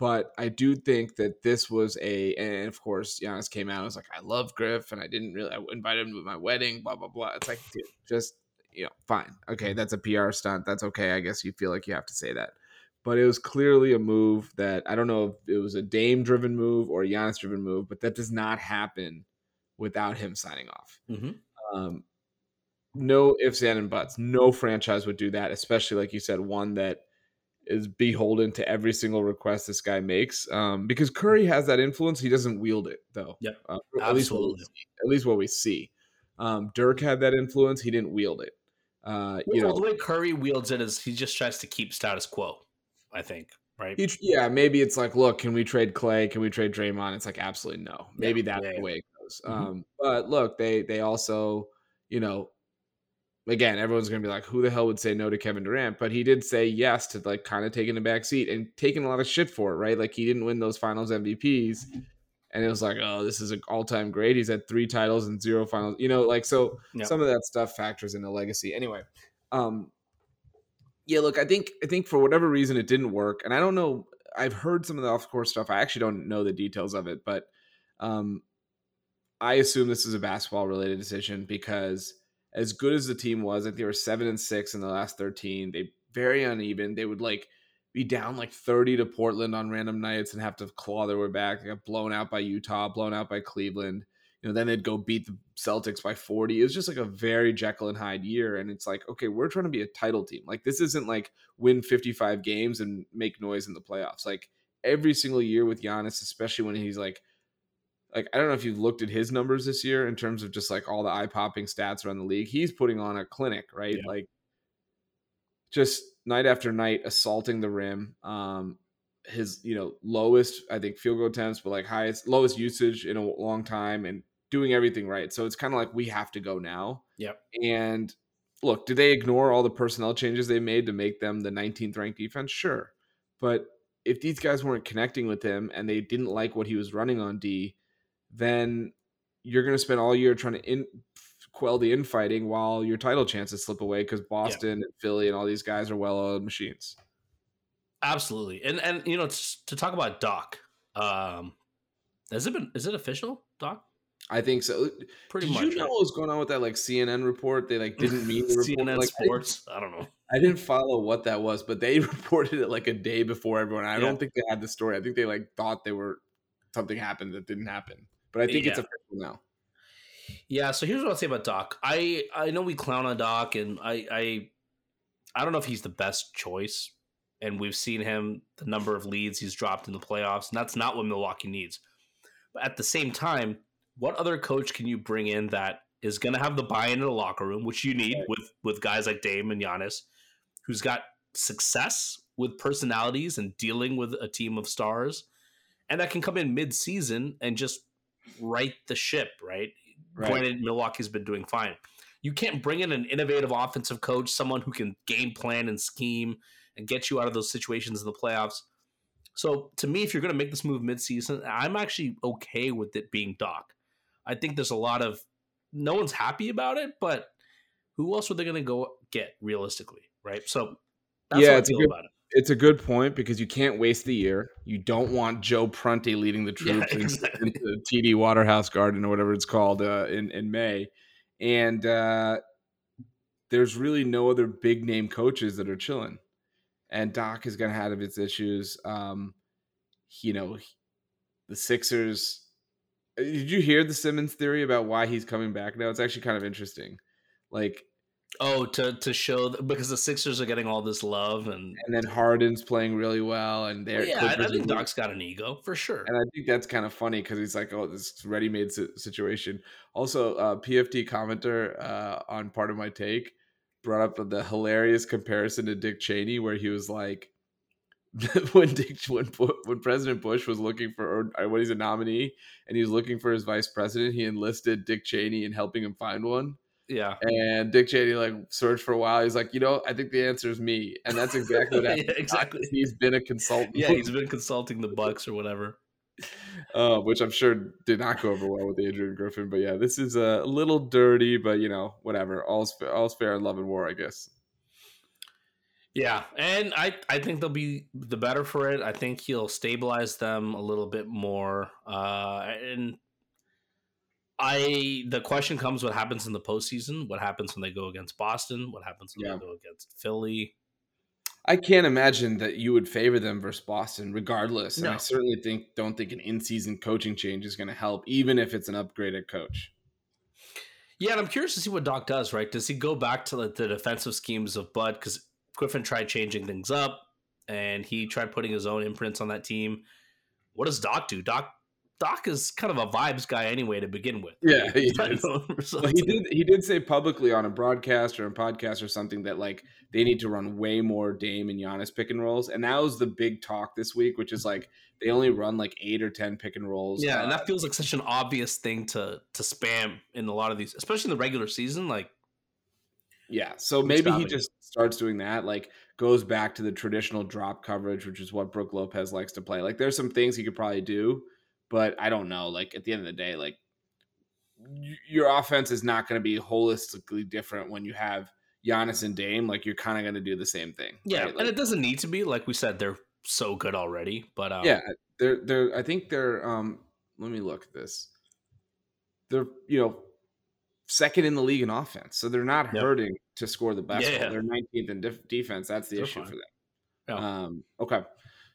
S2: but I do think that this was a, and of course, Giannis came out and was like, I love Griff and I didn't really, I invited him to my wedding, blah, blah, blah. It's like, dude, just, you know, fine. Okay, that's a PR stunt. That's okay. I guess you feel like you have to say that. But it was clearly a move that I don't know if it was a Dame driven move or a Giannis driven move, but that does not happen without him signing off. Mm-hmm. Um, no ifs, and buts. No franchise would do that, especially like you said, one that is beholden to every single request this guy makes. Um, because Curry has that influence, he doesn't wield it though.
S1: Yeah, uh,
S2: at least what we see, at least what we see. Um, Dirk had that influence, he didn't wield it. Uh, you well, know,
S1: the way Curry wields it is he just tries to keep status quo. I think, right?
S2: He, yeah, maybe it's like, look, can we trade Klay? Can we trade Draymond? It's like absolutely no. Maybe yeah, that's yeah, the way goes. Mm-hmm. Um, but look, they they also, you know, again, everyone's to be like, who the hell would say no to Kevin Durant? But he did say yes to like kind of taking the back seat and taking a lot of shit for it, right? Like he didn't win those finals MVPs. And it was like, oh, this is an all time great. He's had three titles and zero finals, you know, like so yep. some of that stuff factors into legacy. Anyway, um, yeah, look, I think I think for whatever reason it didn't work. And I don't know, I've heard some of the off course stuff. I actually don't know the details of it, but um I assume this is a basketball related decision because as good as the team was, like they were seven and six in the last 13. They very uneven. They would like be down like 30 to Portland on random nights and have to claw their way back. They got blown out by Utah, blown out by Cleveland. You know, then they'd go beat the Celtics by 40. It was just like a very Jekyll and Hyde year. And it's like, okay, we're trying to be a title team. Like this isn't like win 55 games and make noise in the playoffs. Like every single year with Giannis, especially when he's like like I don't know if you've looked at his numbers this year in terms of just like all the eye popping stats around the league. He's putting on a clinic, right? Yeah. Like just night after night assaulting the rim. Um his, you know, lowest I think field goal attempts, but like highest lowest usage in a long time and doing everything right. So it's kind of like we have to go now.
S1: Yep.
S2: And look, do they ignore all the personnel changes they made to make them the 19th ranked defense? Sure. But if these guys weren't connecting with him and they didn't like what he was running on D, then you're going to spend all year trying to in, quell the infighting while your title chances slip away because Boston yeah. and Philly and all these guys are well-oiled machines.
S1: Absolutely, and and you know to talk about Doc, um, has it been is it official, Doc?
S2: I think so. Pretty Did much. you know what was going on with that like CNN report? They like didn't mean the report.
S1: CNN
S2: like,
S1: Sports. I, I, don't know.
S2: I didn't follow what that was, but they reported it like a day before everyone. I yeah. don't think they had the story. I think they like thought they were something happened that didn't happen. But I think yeah. it's official now.
S1: Yeah. So here's what I'll say about Doc. I I know we clown on Doc, and I I I don't know if he's the best choice. And we've seen him the number of leads he's dropped in the playoffs, and that's not what Milwaukee needs. But at the same time what other coach can you bring in that is going to have the buy-in in the locker room, which you need with with guys like Dame and Giannis, who's got success with personalities and dealing with a team of stars, and that can come in mid-season and just right the ship. Right. right. Granted, Milwaukee's been doing fine. You can't bring in an innovative offensive coach, someone who can game plan and scheme and get you out of those situations in the playoffs. So to me, if you're going to make this move mid-season, I'm actually okay with it being Doc. I think there's a lot of no one's happy about it, but who else are they going to go get realistically, right? So
S2: yeah, it's a good, it. It's a good point because you can't waste the year. You don't want Joe Prunty leading the troops yeah, exactly. into TD Waterhouse Garden or whatever it's called uh, in in May, and uh, there's really no other big name coaches that are chilling. And Doc is going to have its issues. Um, you know, the Sixers uh, did you hear the Simmons theory about why he's coming back now? It's actually kind of interesting. Like,
S1: oh, to to show because the Sixers are getting all this love and
S2: and then Harden's playing really well, and they're
S1: well, yeah. I, I think Doc's got an ego for sure,
S2: and I think that's kind of funny because he's like, oh, this ready-made situation. Also, uh, PFT commenter uh, on Pardon My Take brought up the hilarious comparison to Dick Cheney, where he was like when Dick, when when President Bush was looking for or when he's a nominee and he was looking for his vice president, he enlisted Dick Cheney in helping him find one.
S1: Yeah.
S2: And Dick Cheney like searched for a while. He's like, you know, I think the answer is me, and that's exactly that.
S1: yeah, exactly.
S2: He's been a consultant.
S1: Yeah, he's been consulting the Bucks or whatever.
S2: Uh, which I'm sure did not go over well with Adrian Griffin. But yeah, this is a little dirty, but you know, whatever. All's all's fair in love and war, I guess.
S1: Yeah, and I I think they'll be the better for it. I think he'll stabilize them a little bit more. Uh, and I the question comes: What happens in the postseason? What happens when they go against Boston? What happens when yeah. they go against Philly?
S2: I can't imagine that you would favor them versus Boston, regardless. No. And I certainly think don't think an in-season coaching change is going to help, even if it's an upgraded coach.
S1: Yeah, and I'm curious to see what Doc does. Right? Does he go back to the, the defensive schemes of Bud? Because Griffin tried changing things up, and he tried putting his own imprints on that team. What does Doc do? Doc Doc is kind of a vibes guy anyway to begin with.
S2: Yeah, he, well, he did. He did say publicly on a broadcast or a podcast or something that like they need to run way more Dame and Giannis pick and rolls, and that was the big talk this week, which is like they only run like eight or ten pick and rolls.
S1: Yeah, uh, and that feels like such an obvious thing to to spam in a lot of these, especially in the regular season. Like
S2: yeah, so maybe he just starts doing that, like goes back to the traditional drop coverage, which is what Brook Lopez likes to play. Like there's some things he could probably do, but I don't know. Like at the end of the day, like your offense is not going to be holistically different when you have Giannis and Dame. Like you're kind of going to do the same thing.
S1: Yeah,
S2: right?
S1: like, and it doesn't need to be like we said. They're so good already, but um,
S2: yeah, they're they're. I think they're. Um, let me look at this. They're you know second in the league in offense. So they're not yep. hurting to score the best. Yeah, They're 19th in def- defense. That's the they're issue fine. for them. Yeah. Um, okay.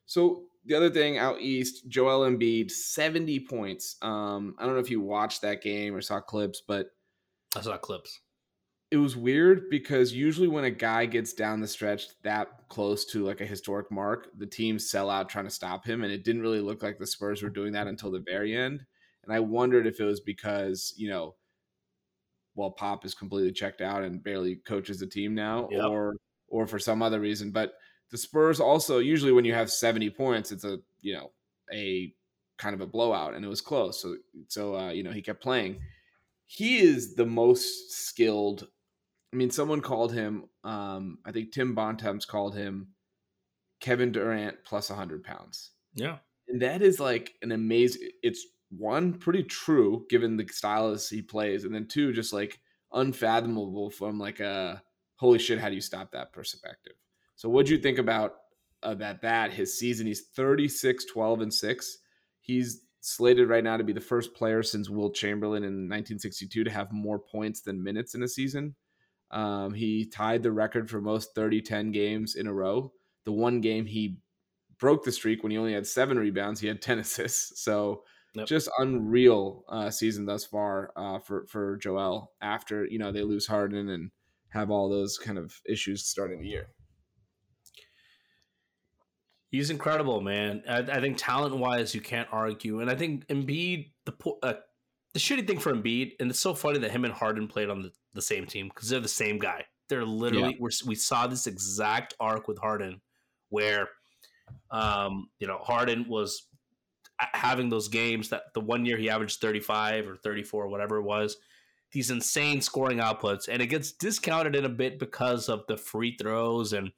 S2: So the other thing out east, Joel Embiid, 70 points. Um, I don't know if you watched that game or saw clips, but
S1: I saw clips.
S2: it was weird because usually when a guy gets down the stretch that close to like a historic mark, the team sell out trying to stop him. And it didn't really look like the Spurs were doing that until the very end. And I wondered if it was because, you know, well, Pop is completely checked out and barely coaches the team now, yep. or or for some other reason. But the Spurs also usually when you have 70 points, it's a you know, a kind of a blowout and it was close. So so uh, you know, he kept playing. He is the most skilled I mean, someone called him. Um, I think Tim Bontemps called him Kevin Durant plus 100 pounds.
S1: Yeah,
S2: and that is like an amazing. It's one pretty true given the stylus he plays, and then two just like unfathomable from like a holy shit. How do you stop that perspective? So, what do you think about uh, that? His season, he's 36, 12, and six. He's slated right now to be the first player since Wilt Chamberlain in 1962 to have more points than minutes in a season. Um, he tied the record for most 30 10 games in a row. The one game he broke the streak when he only had seven rebounds, he had 10 assists. So yep. just unreal uh, season thus far uh, for, for Joel after, you know, they lose Harden and have all those kind of issues starting the year.
S1: He's incredible, man. I, I think talent wise, you can't argue. And I think Embiid, the uh, the shitty thing for Embiid, and it's so funny that him and Harden played on the, the same team because they're the same guy. They're literally yeah. we saw this exact arc with Harden, where, um, you know, Harden was having those games that the one year he averaged thirty five or thirty four, whatever it was, these insane scoring outputs, and it gets discounted in a bit because of the free throws and.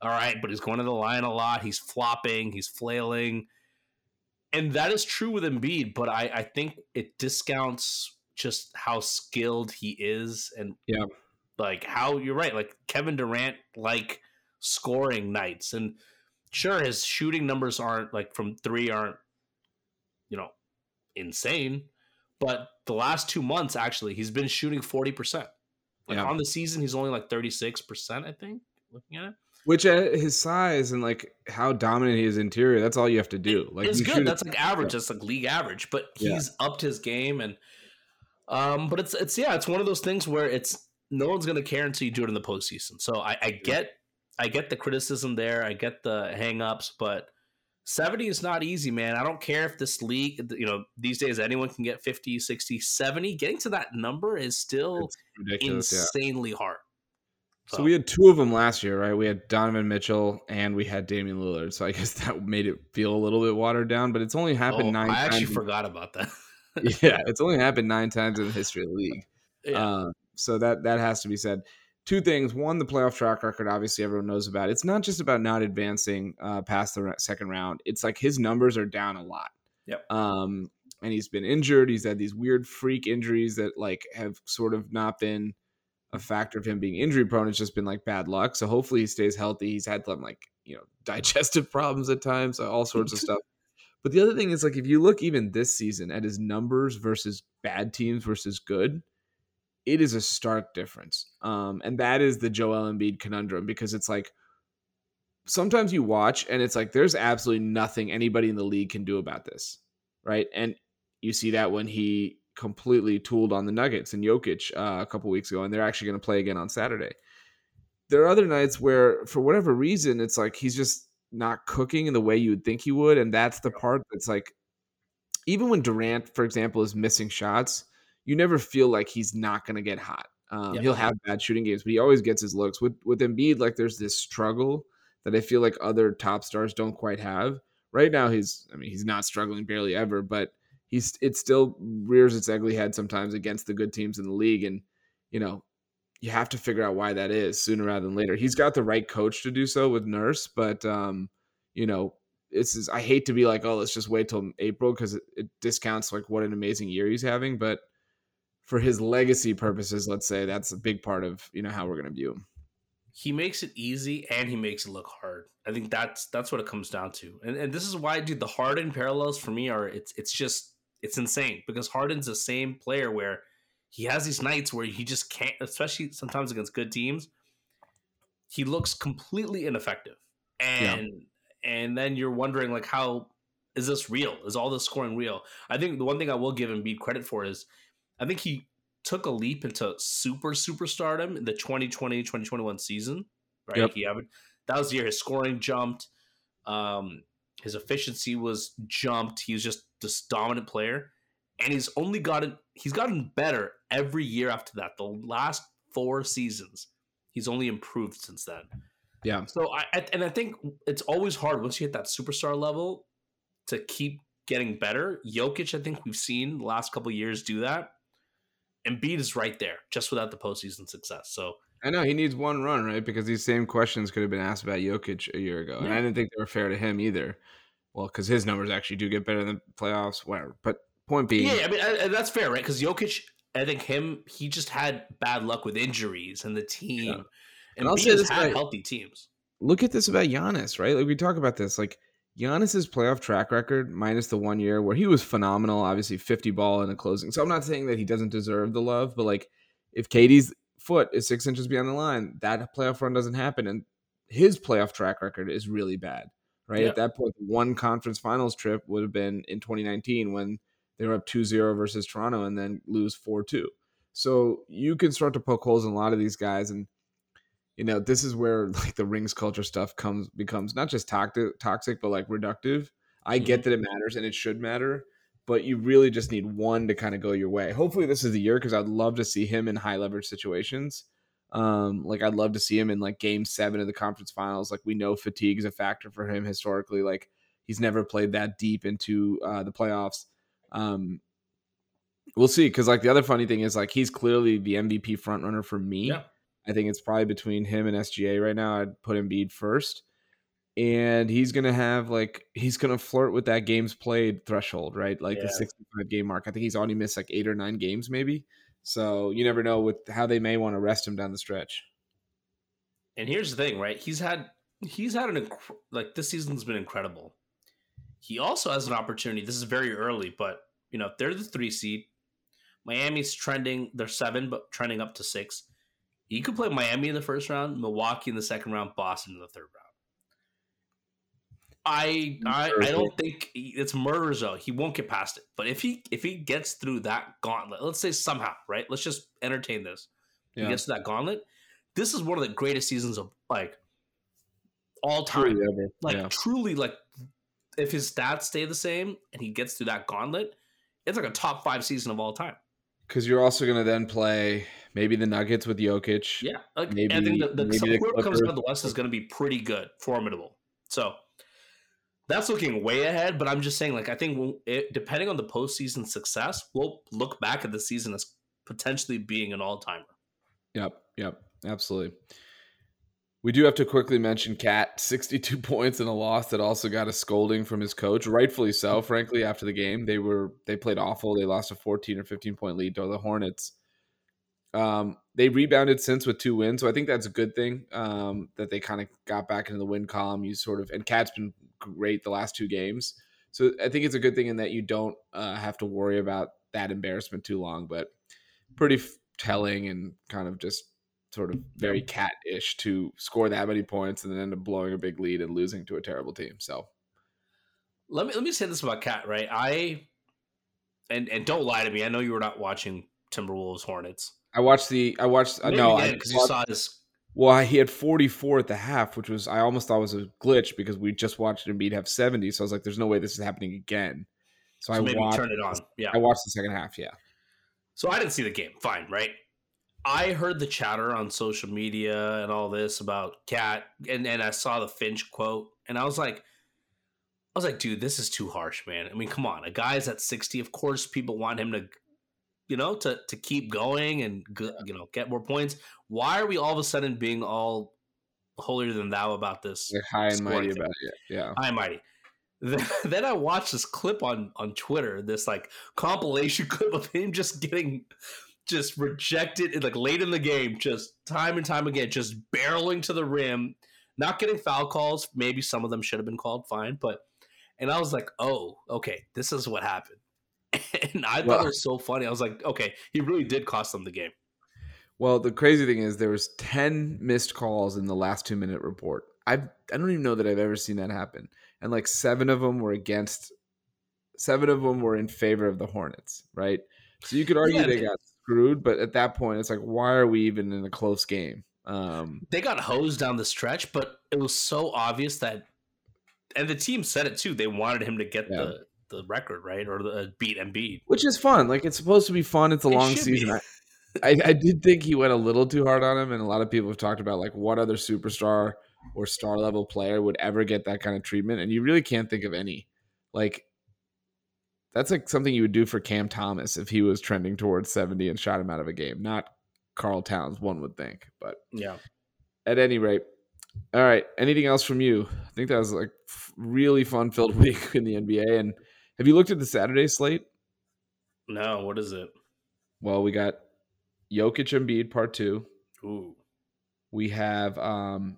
S1: All right, but he's going to the line a lot. He's flopping. He's flailing and that is true with Embiid, but I, I think it discounts just how skilled he is and
S2: yeah,
S1: like how you're right, like Kevin Durant like scoring nights. And sure, his shooting numbers aren't like from three aren't, you know, insane. But the last two months, actually, he's been shooting 40%. Like yeah. on the season, he's only like 36%, I think, looking at it.
S2: Which at his size and like how dominant he is interior, that's all you have to do. Like
S1: it's good. That's like average. That's like league average. But he's yeah. upped his game and um, but it's it's yeah, it's one of those things where it's no one's gonna care until you do it in the postseason. So I, I get I get the criticism there, I get the hangups, but 70 is not easy, man. I don't care if this league, you know, these days anyone can get 50, 60, 70. Getting to that number is still insanely yeah. hard.
S2: So we had two of them last year, right? We had Donovan Mitchell and we had Damian Lillard. So I guess that made it feel a little bit watered down, but it's only happened oh, nine. I
S1: actually forgot about that.
S2: yeah, it's only happened nine times in the history of the league. Yeah. Uh, so that that has to be said. Two things. One, the playoff track record. Obviously, everyone knows about. It's not just about not advancing uh, past the second round. It's like his numbers are down a lot.
S1: Yep.
S2: Um, and he's been injured. He's had these weird freak injuries that like have sort of not been a factor of him being injury prone. It's just been like bad luck. So hopefully he stays healthy. He's had some like, you know, digestive problems at times, all sorts of stuff. But the other thing is like if you look even this season at his numbers versus bad teams versus good, it is a stark difference. Um, and that is the Joel Embiid conundrum because it's like sometimes you watch and it's like there's absolutely nothing anybody in the league can do about this. Right. And you see that when he completely tooled on the Nuggets and Jokic uh, a couple weeks ago, and they're actually going to play again on Saturday. There are other nights where, for whatever reason, it's like he's just not cooking in the way you would think he would, and that's the part that's like, even when Durant, for example, is missing shots, you never feel like he's not going to get hot. Um, yeah. He'll have bad shooting games, but he always gets his looks. With with Embiid, like there's this struggle that I feel like other top stars don't quite have. Right now, he's I mean he's not struggling barely ever, but he's it still rears its ugly head sometimes against the good teams in the league, and you know you have to figure out why that is sooner rather than later. He's got the right coach to do so with Nurse, but um, you know this is I hate to be like, oh, let's just wait till April because it, it discounts like what an amazing year he's having, but for his legacy purposes, let's say that's a big part of you know how we're going to view him.
S1: He makes it easy and he makes it look hard. I think that's that's what it comes down to, and and this is why, dude, the Harden parallels for me are it's it's just it's insane because Harden's the same player where he has these nights where he just can't, especially sometimes against good teams. He looks completely ineffective, and yeah. and then you're wondering like, how is this real? Is all this scoring real? I think the one thing I will give Embiid credit for is, I think he took a leap into super superstardom in the 2020-2021 season, right? Yep. He had, that was the year his scoring jumped. Um, his efficiency was jumped. He was just this dominant player, and he's only gotten he's gotten better every year after that. The last four seasons, he's only improved since then.
S2: Yeah.
S1: So I and I think it's always hard once you hit that superstar level to keep getting better. Jokic, I think we've seen the last couple years do that. and Embiid is right there, just without the postseason success. So
S2: I know he needs one run, right? Because these same questions could have been asked about Jokic a year ago, yeah. and I didn't think they were fair to him either. Well, because his numbers actually do get better than playoffs, whatever. But point being,
S1: yeah, I mean I, that's fair, right? Because Jokic, I think him, he just had bad luck with injuries and the team, yeah. and, and I'll say this had about, healthy teams.
S2: Look at this about Giannis, right? Like we talk about this, like Giannis's playoff track record, minus the one year where he was phenomenal, obviously 50 ball in a closing. So I'm not saying that he doesn't deserve the love, but like if KD's foot is six inches beyond the line, that playoff run doesn't happen. And his playoff track record is really bad, right? Yeah. At that point, one conference finals trip would have been in 2019 when they were up 2 0 versus Toronto and then lose 4 2. So you can start to poke holes in a lot of these guys. And you know, this is where like the rings culture stuff comes becomes not just toxic, toxic, but like reductive. I mm-hmm. get that it matters and it should matter, but you really just need one to kind of go your way. Hopefully, this is the year because I'd love to see him in high leverage situations. Um, like I'd love to see him in like game seven of the conference finals. Like we know fatigue is a factor for him historically. Like he's never played that deep into uh, the playoffs. Um, we'll see. Because like the other funny thing is like he's clearly the MVP front runner for me. Yeah. I think it's probably between him and SGA right now. I'd put Embiid first. And he's gonna have like he's gonna flirt with that games played threshold, right? Like yeah. the 65 game mark. I think he's only missed like eight or nine games, maybe. So you never know with how they may want to rest him down the stretch.
S1: And here's the thing, right? He's had he's had an inc- like this season's been incredible. He also has an opportunity. This is very early, but you know if they're the three seed. Miami's trending; they're seven, but trending up to six. You could play Miami in the first round, Milwaukee in the second round, Boston in the third round. I I, I don't think it's murder zone. He won't get past it. But if he if he gets through that gauntlet, let's say somehow, right? Let's just entertain this. Yeah. He gets to that gauntlet. This is one of the greatest seasons of like all time. Truly like yeah. truly, like if his stats stay the same and he gets through that gauntlet, it's like a top five season of all time.
S2: Because you're also going to then play maybe the Nuggets with Jokic.
S1: Yeah, like, maybe, I think the, the, maybe the whoever comes out of the West is going to be pretty good, formidable. So that's looking way ahead. But I'm just saying, like, I think it, depending on the postseason success, we'll look back at the season as potentially being an all timer.
S2: Yep, yep, absolutely. We do have to quickly mention KAT, 62 points in a loss that also got a scolding from his coach, rightfully so. Frankly, after the game, they were they played awful. They lost a 14 or 15 point lead to the Hornets. Um, they rebounded since with two wins, so I think that's a good thing. Um, that they kind of got back into the win column. You sort of and KAT's been great the last two games, so I think it's a good thing in that you don't uh, have to worry about that embarrassment too long. But pretty f- telling and kind of just sort of very cat-ish to score that many points and then end up blowing a big lead and losing to a terrible team. So
S1: let me let me say this about KAT, right? I and and don't lie to me. I know you were not watching Timberwolves Hornets.
S2: I watched the. I watched. Uh, no,
S1: because you saw this.
S2: Well, he had 44 at the half, which was I almost thought was a glitch because we just watched Embiid have 70. So I was like, "There's no way this is happening again." So, so I maybe watched, turn it on. Yeah, I watched the second half. Yeah.
S1: So I didn't see the game. Fine, right? I heard the chatter on social media and all this about KAT, and and I saw the Finch quote, and I was like, I was like, dude, this is too harsh, man. I mean, come on, a guy's at 60. Of course, people want him to you know, to to keep going and you know get more points. Why are we all of a sudden being all holier than thou about this?
S2: They're high and mighty thing? about it. Yeah,
S1: high and mighty. Then I watched this clip on on Twitter, this like compilation clip of him just getting just rejected, like late in the game, just time and time again, just barreling to the rim, not getting foul calls. Maybe some of them should have been called, fine, but and I was like, oh, okay, this is what happened. and I well, thought it was so funny. I was like, okay, he really did cost them the game.
S2: Well, the crazy thing is there was 10 missed calls in the last 2 minute report. I I don't even know that I've ever seen that happen. And like 7 of them were against 7 of them were in favor of the Hornets, right? So you could argue yeah, they got screwed. But at that point, it's like, why are we even in a close game? Um,
S1: they got hosed down the stretch, but it was so obvious that, and the team said it too. They wanted him to get yeah. the the record right or the uh, beat Embiid,
S2: which is fun. Like it's supposed to be fun. It's a it long season. I, I, I did think he went a little too hard on him, and a lot of people have talked about like what other superstar or star level player would ever get that kind of treatment, and you really can't think of any. Like that's like something you would do for Cam Thomas if he was trending towards 70 and shot him out of a game, not Karl Towns, one would think. But
S1: yeah.
S2: At any rate, all right. Anything else from you? I think that was like really fun filled week in the NBA. And have you looked at the Saturday slate?
S1: No. What is it?
S2: Well, we got Jokic Embiid part two.
S1: Ooh.
S2: We have um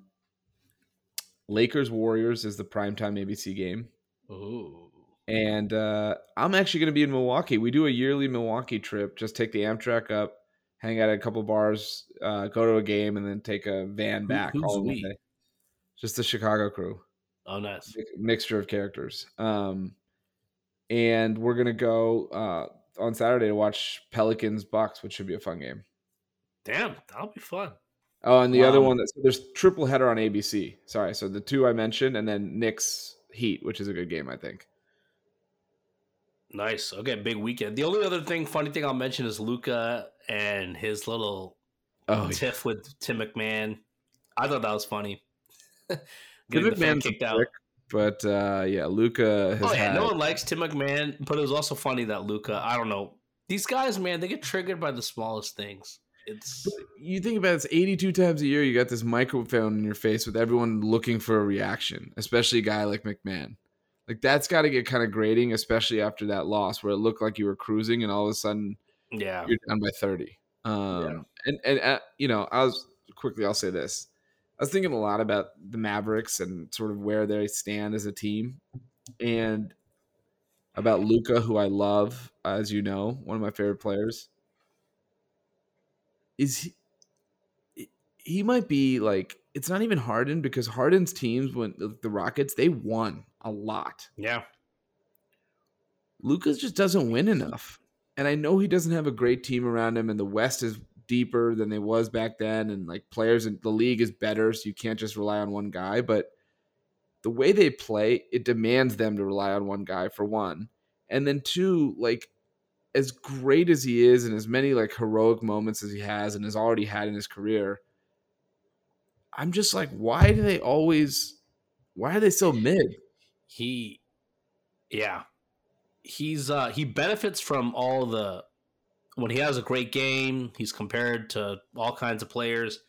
S2: Lakers Warriors is the primetime ABC game.
S1: Ooh.
S2: And uh, I'm actually going to be in Milwaukee. We do a yearly Milwaukee trip. Just take the Amtrak up, hang out at a couple bars, uh, go to a game, and then take a van back. Who, all we? Just the Chicago crew.
S1: Oh, nice
S2: mixture of characters. Um, and we're gonna go uh, on Saturday to watch Pelicans Bucks, which should be a fun game.
S1: Damn, that'll be fun.
S2: Oh, and the um, other one that's there's triple header on ABC. Sorry, so the two I mentioned, and then Knicks Heat, which is a good game, I think.
S1: Nice. Okay, big weekend. The only other thing, funny thing I'll mention is Luka and his little oh, tiff yeah. with Tim McMahon. I thought that was funny.
S2: Tim McMahon kicked out. But uh, yeah, Luka.
S1: oh yeah, had... no one likes Tim McMahon, but it was also funny that Luka. I don't know these guys, man. They get triggered by the smallest things. It's
S2: but you think about it, it's 82 times a year. You got this microphone in your face with everyone looking for a reaction, especially a guy like McMahon. Like that's got to get kind of grating, especially after that loss where it looked like you were cruising and all of a sudden,
S1: yeah,
S2: you're down by thirty. Um, yeah. and and uh, you know, I was quickly. I'll say this: I was thinking a lot about the Mavericks and sort of where they stand as a team, and about Luka, who I love, uh, as you know, one of my favorite players. Is he? He might be like it's not even Harden because Harden's teams when the Rockets they won a lot.
S1: Yeah.
S2: Luka's just doesn't win enough. And I know he doesn't have a great team around him, and the West is deeper than they was back then, and like players in the league is better, so you can't just rely on one guy. But the way they play, it demands them to rely on one guy for one. And then two, like as great as he is and as many like heroic moments as he has and has already had in his career, I'm just like, why do they always why are they so mid?
S1: he yeah he's uh he benefits from all the when he has a great game he's compared to all kinds of players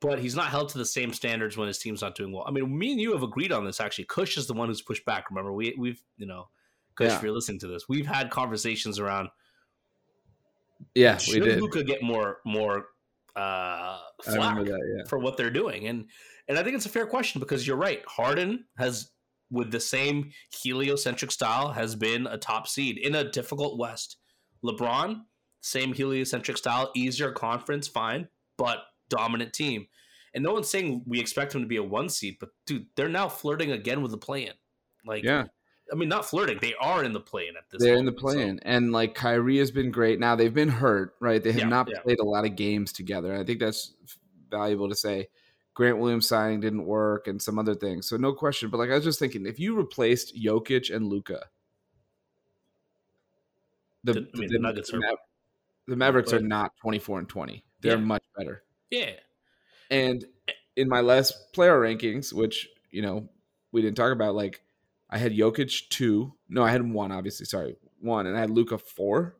S1: but he's not held to the same standards when his team's not doing well i mean me and you have agreed on this actually kush is the one who's pushed back remember we we've you know kush yeah. if you're listening to this we've had conversations around
S2: yeah we did
S1: Luka get more more uh flack that, yeah. for what they're doing and and i think it's a fair question because you're right harden has with the same heliocentric style has been a top seed in a difficult West. LeBron, same heliocentric style, easier conference, fine, but dominant team. And no one's saying we expect him to be a one seed, but dude, they're now flirting again with the play-in. Like,
S2: yeah.
S1: I mean, not flirting. They are in the play-in at this. Point.
S2: They're moment, in the play-in, so. and like Kyrie has been great. Now they've been hurt, right? They have yeah, not yeah. played a lot of games together. I think that's valuable to say. Grant Williams signing didn't work and some other things. So no question. But like I was just thinking, if you replaced Jokic and Luka, the, the, I mean, the, Nuggets are the Mavericks are not 24 and 20. They're yeah. much better.
S1: Yeah.
S2: And in my last player rankings, which, you know, we didn't talk about, like I had Jokic two. No, I had him one, obviously. Sorry. One. And I had Luka four.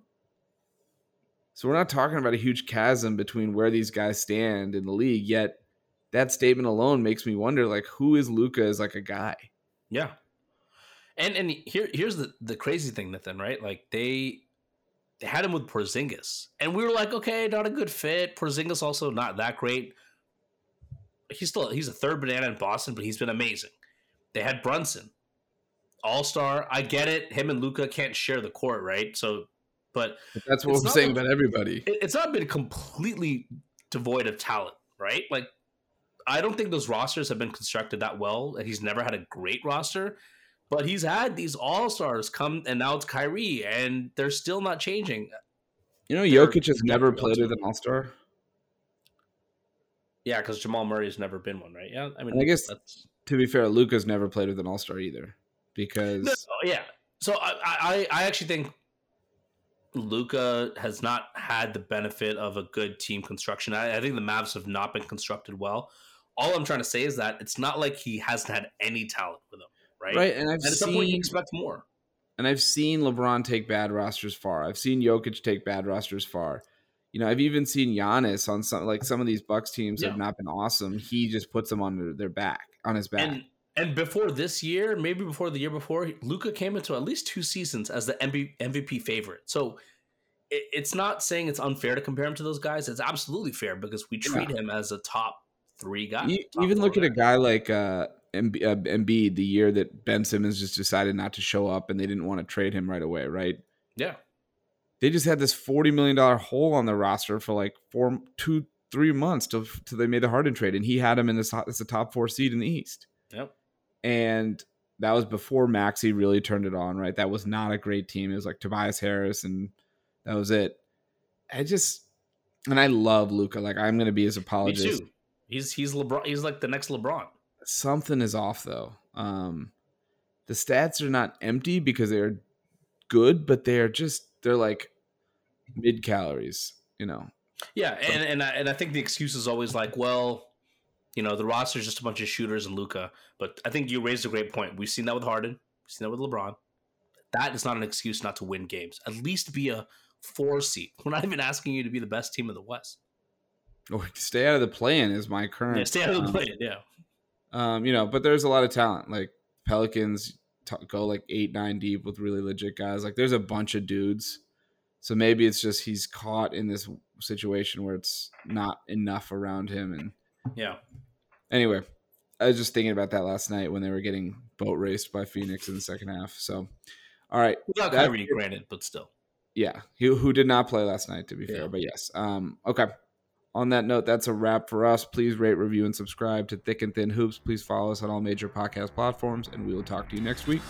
S2: So we're not talking about a huge chasm between where these guys stand in the league, yet that statement alone makes me wonder like who is Luka as like a guy?
S1: Yeah. And and here here's the the crazy thing, Nathan, right? Like they they had him with Porzingis. And we were like, okay, not a good fit. Porzingis also not that great. He's still he's a third banana in Boston, but he's been amazing. They had Brunson. All star. I get it. Him and Luka can't share the court, right? So but,
S2: but that's what I'm saying about everybody.
S1: It's not been completely devoid of talent, right? Like I don't think those rosters have been constructed that well, and he's never had a great roster. But he's had these all stars come, and now it's Kyrie, and they're still not changing.
S2: You know, Jokic has never played with an All Star.
S1: Yeah, because Jamal Murray has never been one, right? Yeah, I mean,
S2: and I guess that's... to be fair, Luka's never played with an All Star either, because no,
S1: yeah. So I, I, I actually think Luka has not had the benefit of a good team construction. I, I, think the Mavs have not been constructed well. All I'm trying to say is that it's not like he hasn't had any talent with him, right?
S2: Right, and I've
S1: and at
S2: seen,
S1: some point you expect more.
S2: And I've seen LeBron take bad rosters far. I've seen Jokic take bad rosters far. You know, I've even seen Giannis on some like some of these Bucks teams yeah. have not been awesome. He just puts them on their back, on his back.
S1: And, and before this year, maybe before the year before, Luka came into at least two seasons as the MVP favorite. So it, it's not saying it's unfair to compare him to those guys. It's absolutely fair because we treat yeah. him as a top three guy.
S2: You, even look at a guy like uh, Embiid, uh, Embiid, the year that Ben Simmons just decided not to show up and they didn't want to trade him right away, right?
S1: Yeah
S2: they just had this forty million dollar hole on the roster for like four, two, three months till, till they made the Harden trade, and he had him in this as a top four seed in the East.
S1: Yep.
S2: And that was before Maxey really turned it on. Right, that was not a great team. It was like Tobias Harris, and that was it. I just and I love Luka. Like I'm going to be his apologist.
S1: He's he's LeBron. He's like the next LeBron.
S2: Something is off though. Um, the stats are not empty because they are good, but they are just they're like mid calories, you know.
S1: Yeah, and and I, and I think the excuse is always like, well, you know, the roster is just a bunch of shooters and Luka. But I think you raised a great point. We've seen that with Harden. We've seen that with LeBron. That is not an excuse not to win games. At least be a four seed. We're not even asking you to be the best team in the West.
S2: Or stay out of the play-in is my current.
S1: Yeah, stay out of the um, play-in. Yeah.
S2: Um, you know, but there's a lot of talent. Like Pelicans t- go like eight, nine deep with really legit guys. Like there's a bunch of dudes so maybe it's just he's caught in this situation where it's not enough around him. And
S1: yeah.
S2: Anyway, I was just thinking about that last night when they were getting boat raced by Phoenix in the second half. So, all right,
S1: without Kyrie, granted, but still.
S2: Yeah, he who did not play last night, to be yeah. fair, but yes. Um, okay. On that note, that's a wrap for us. Please rate, review, and subscribe to Thick and Thin Hoops. Please follow us on all major podcast platforms, and we will talk to you next week.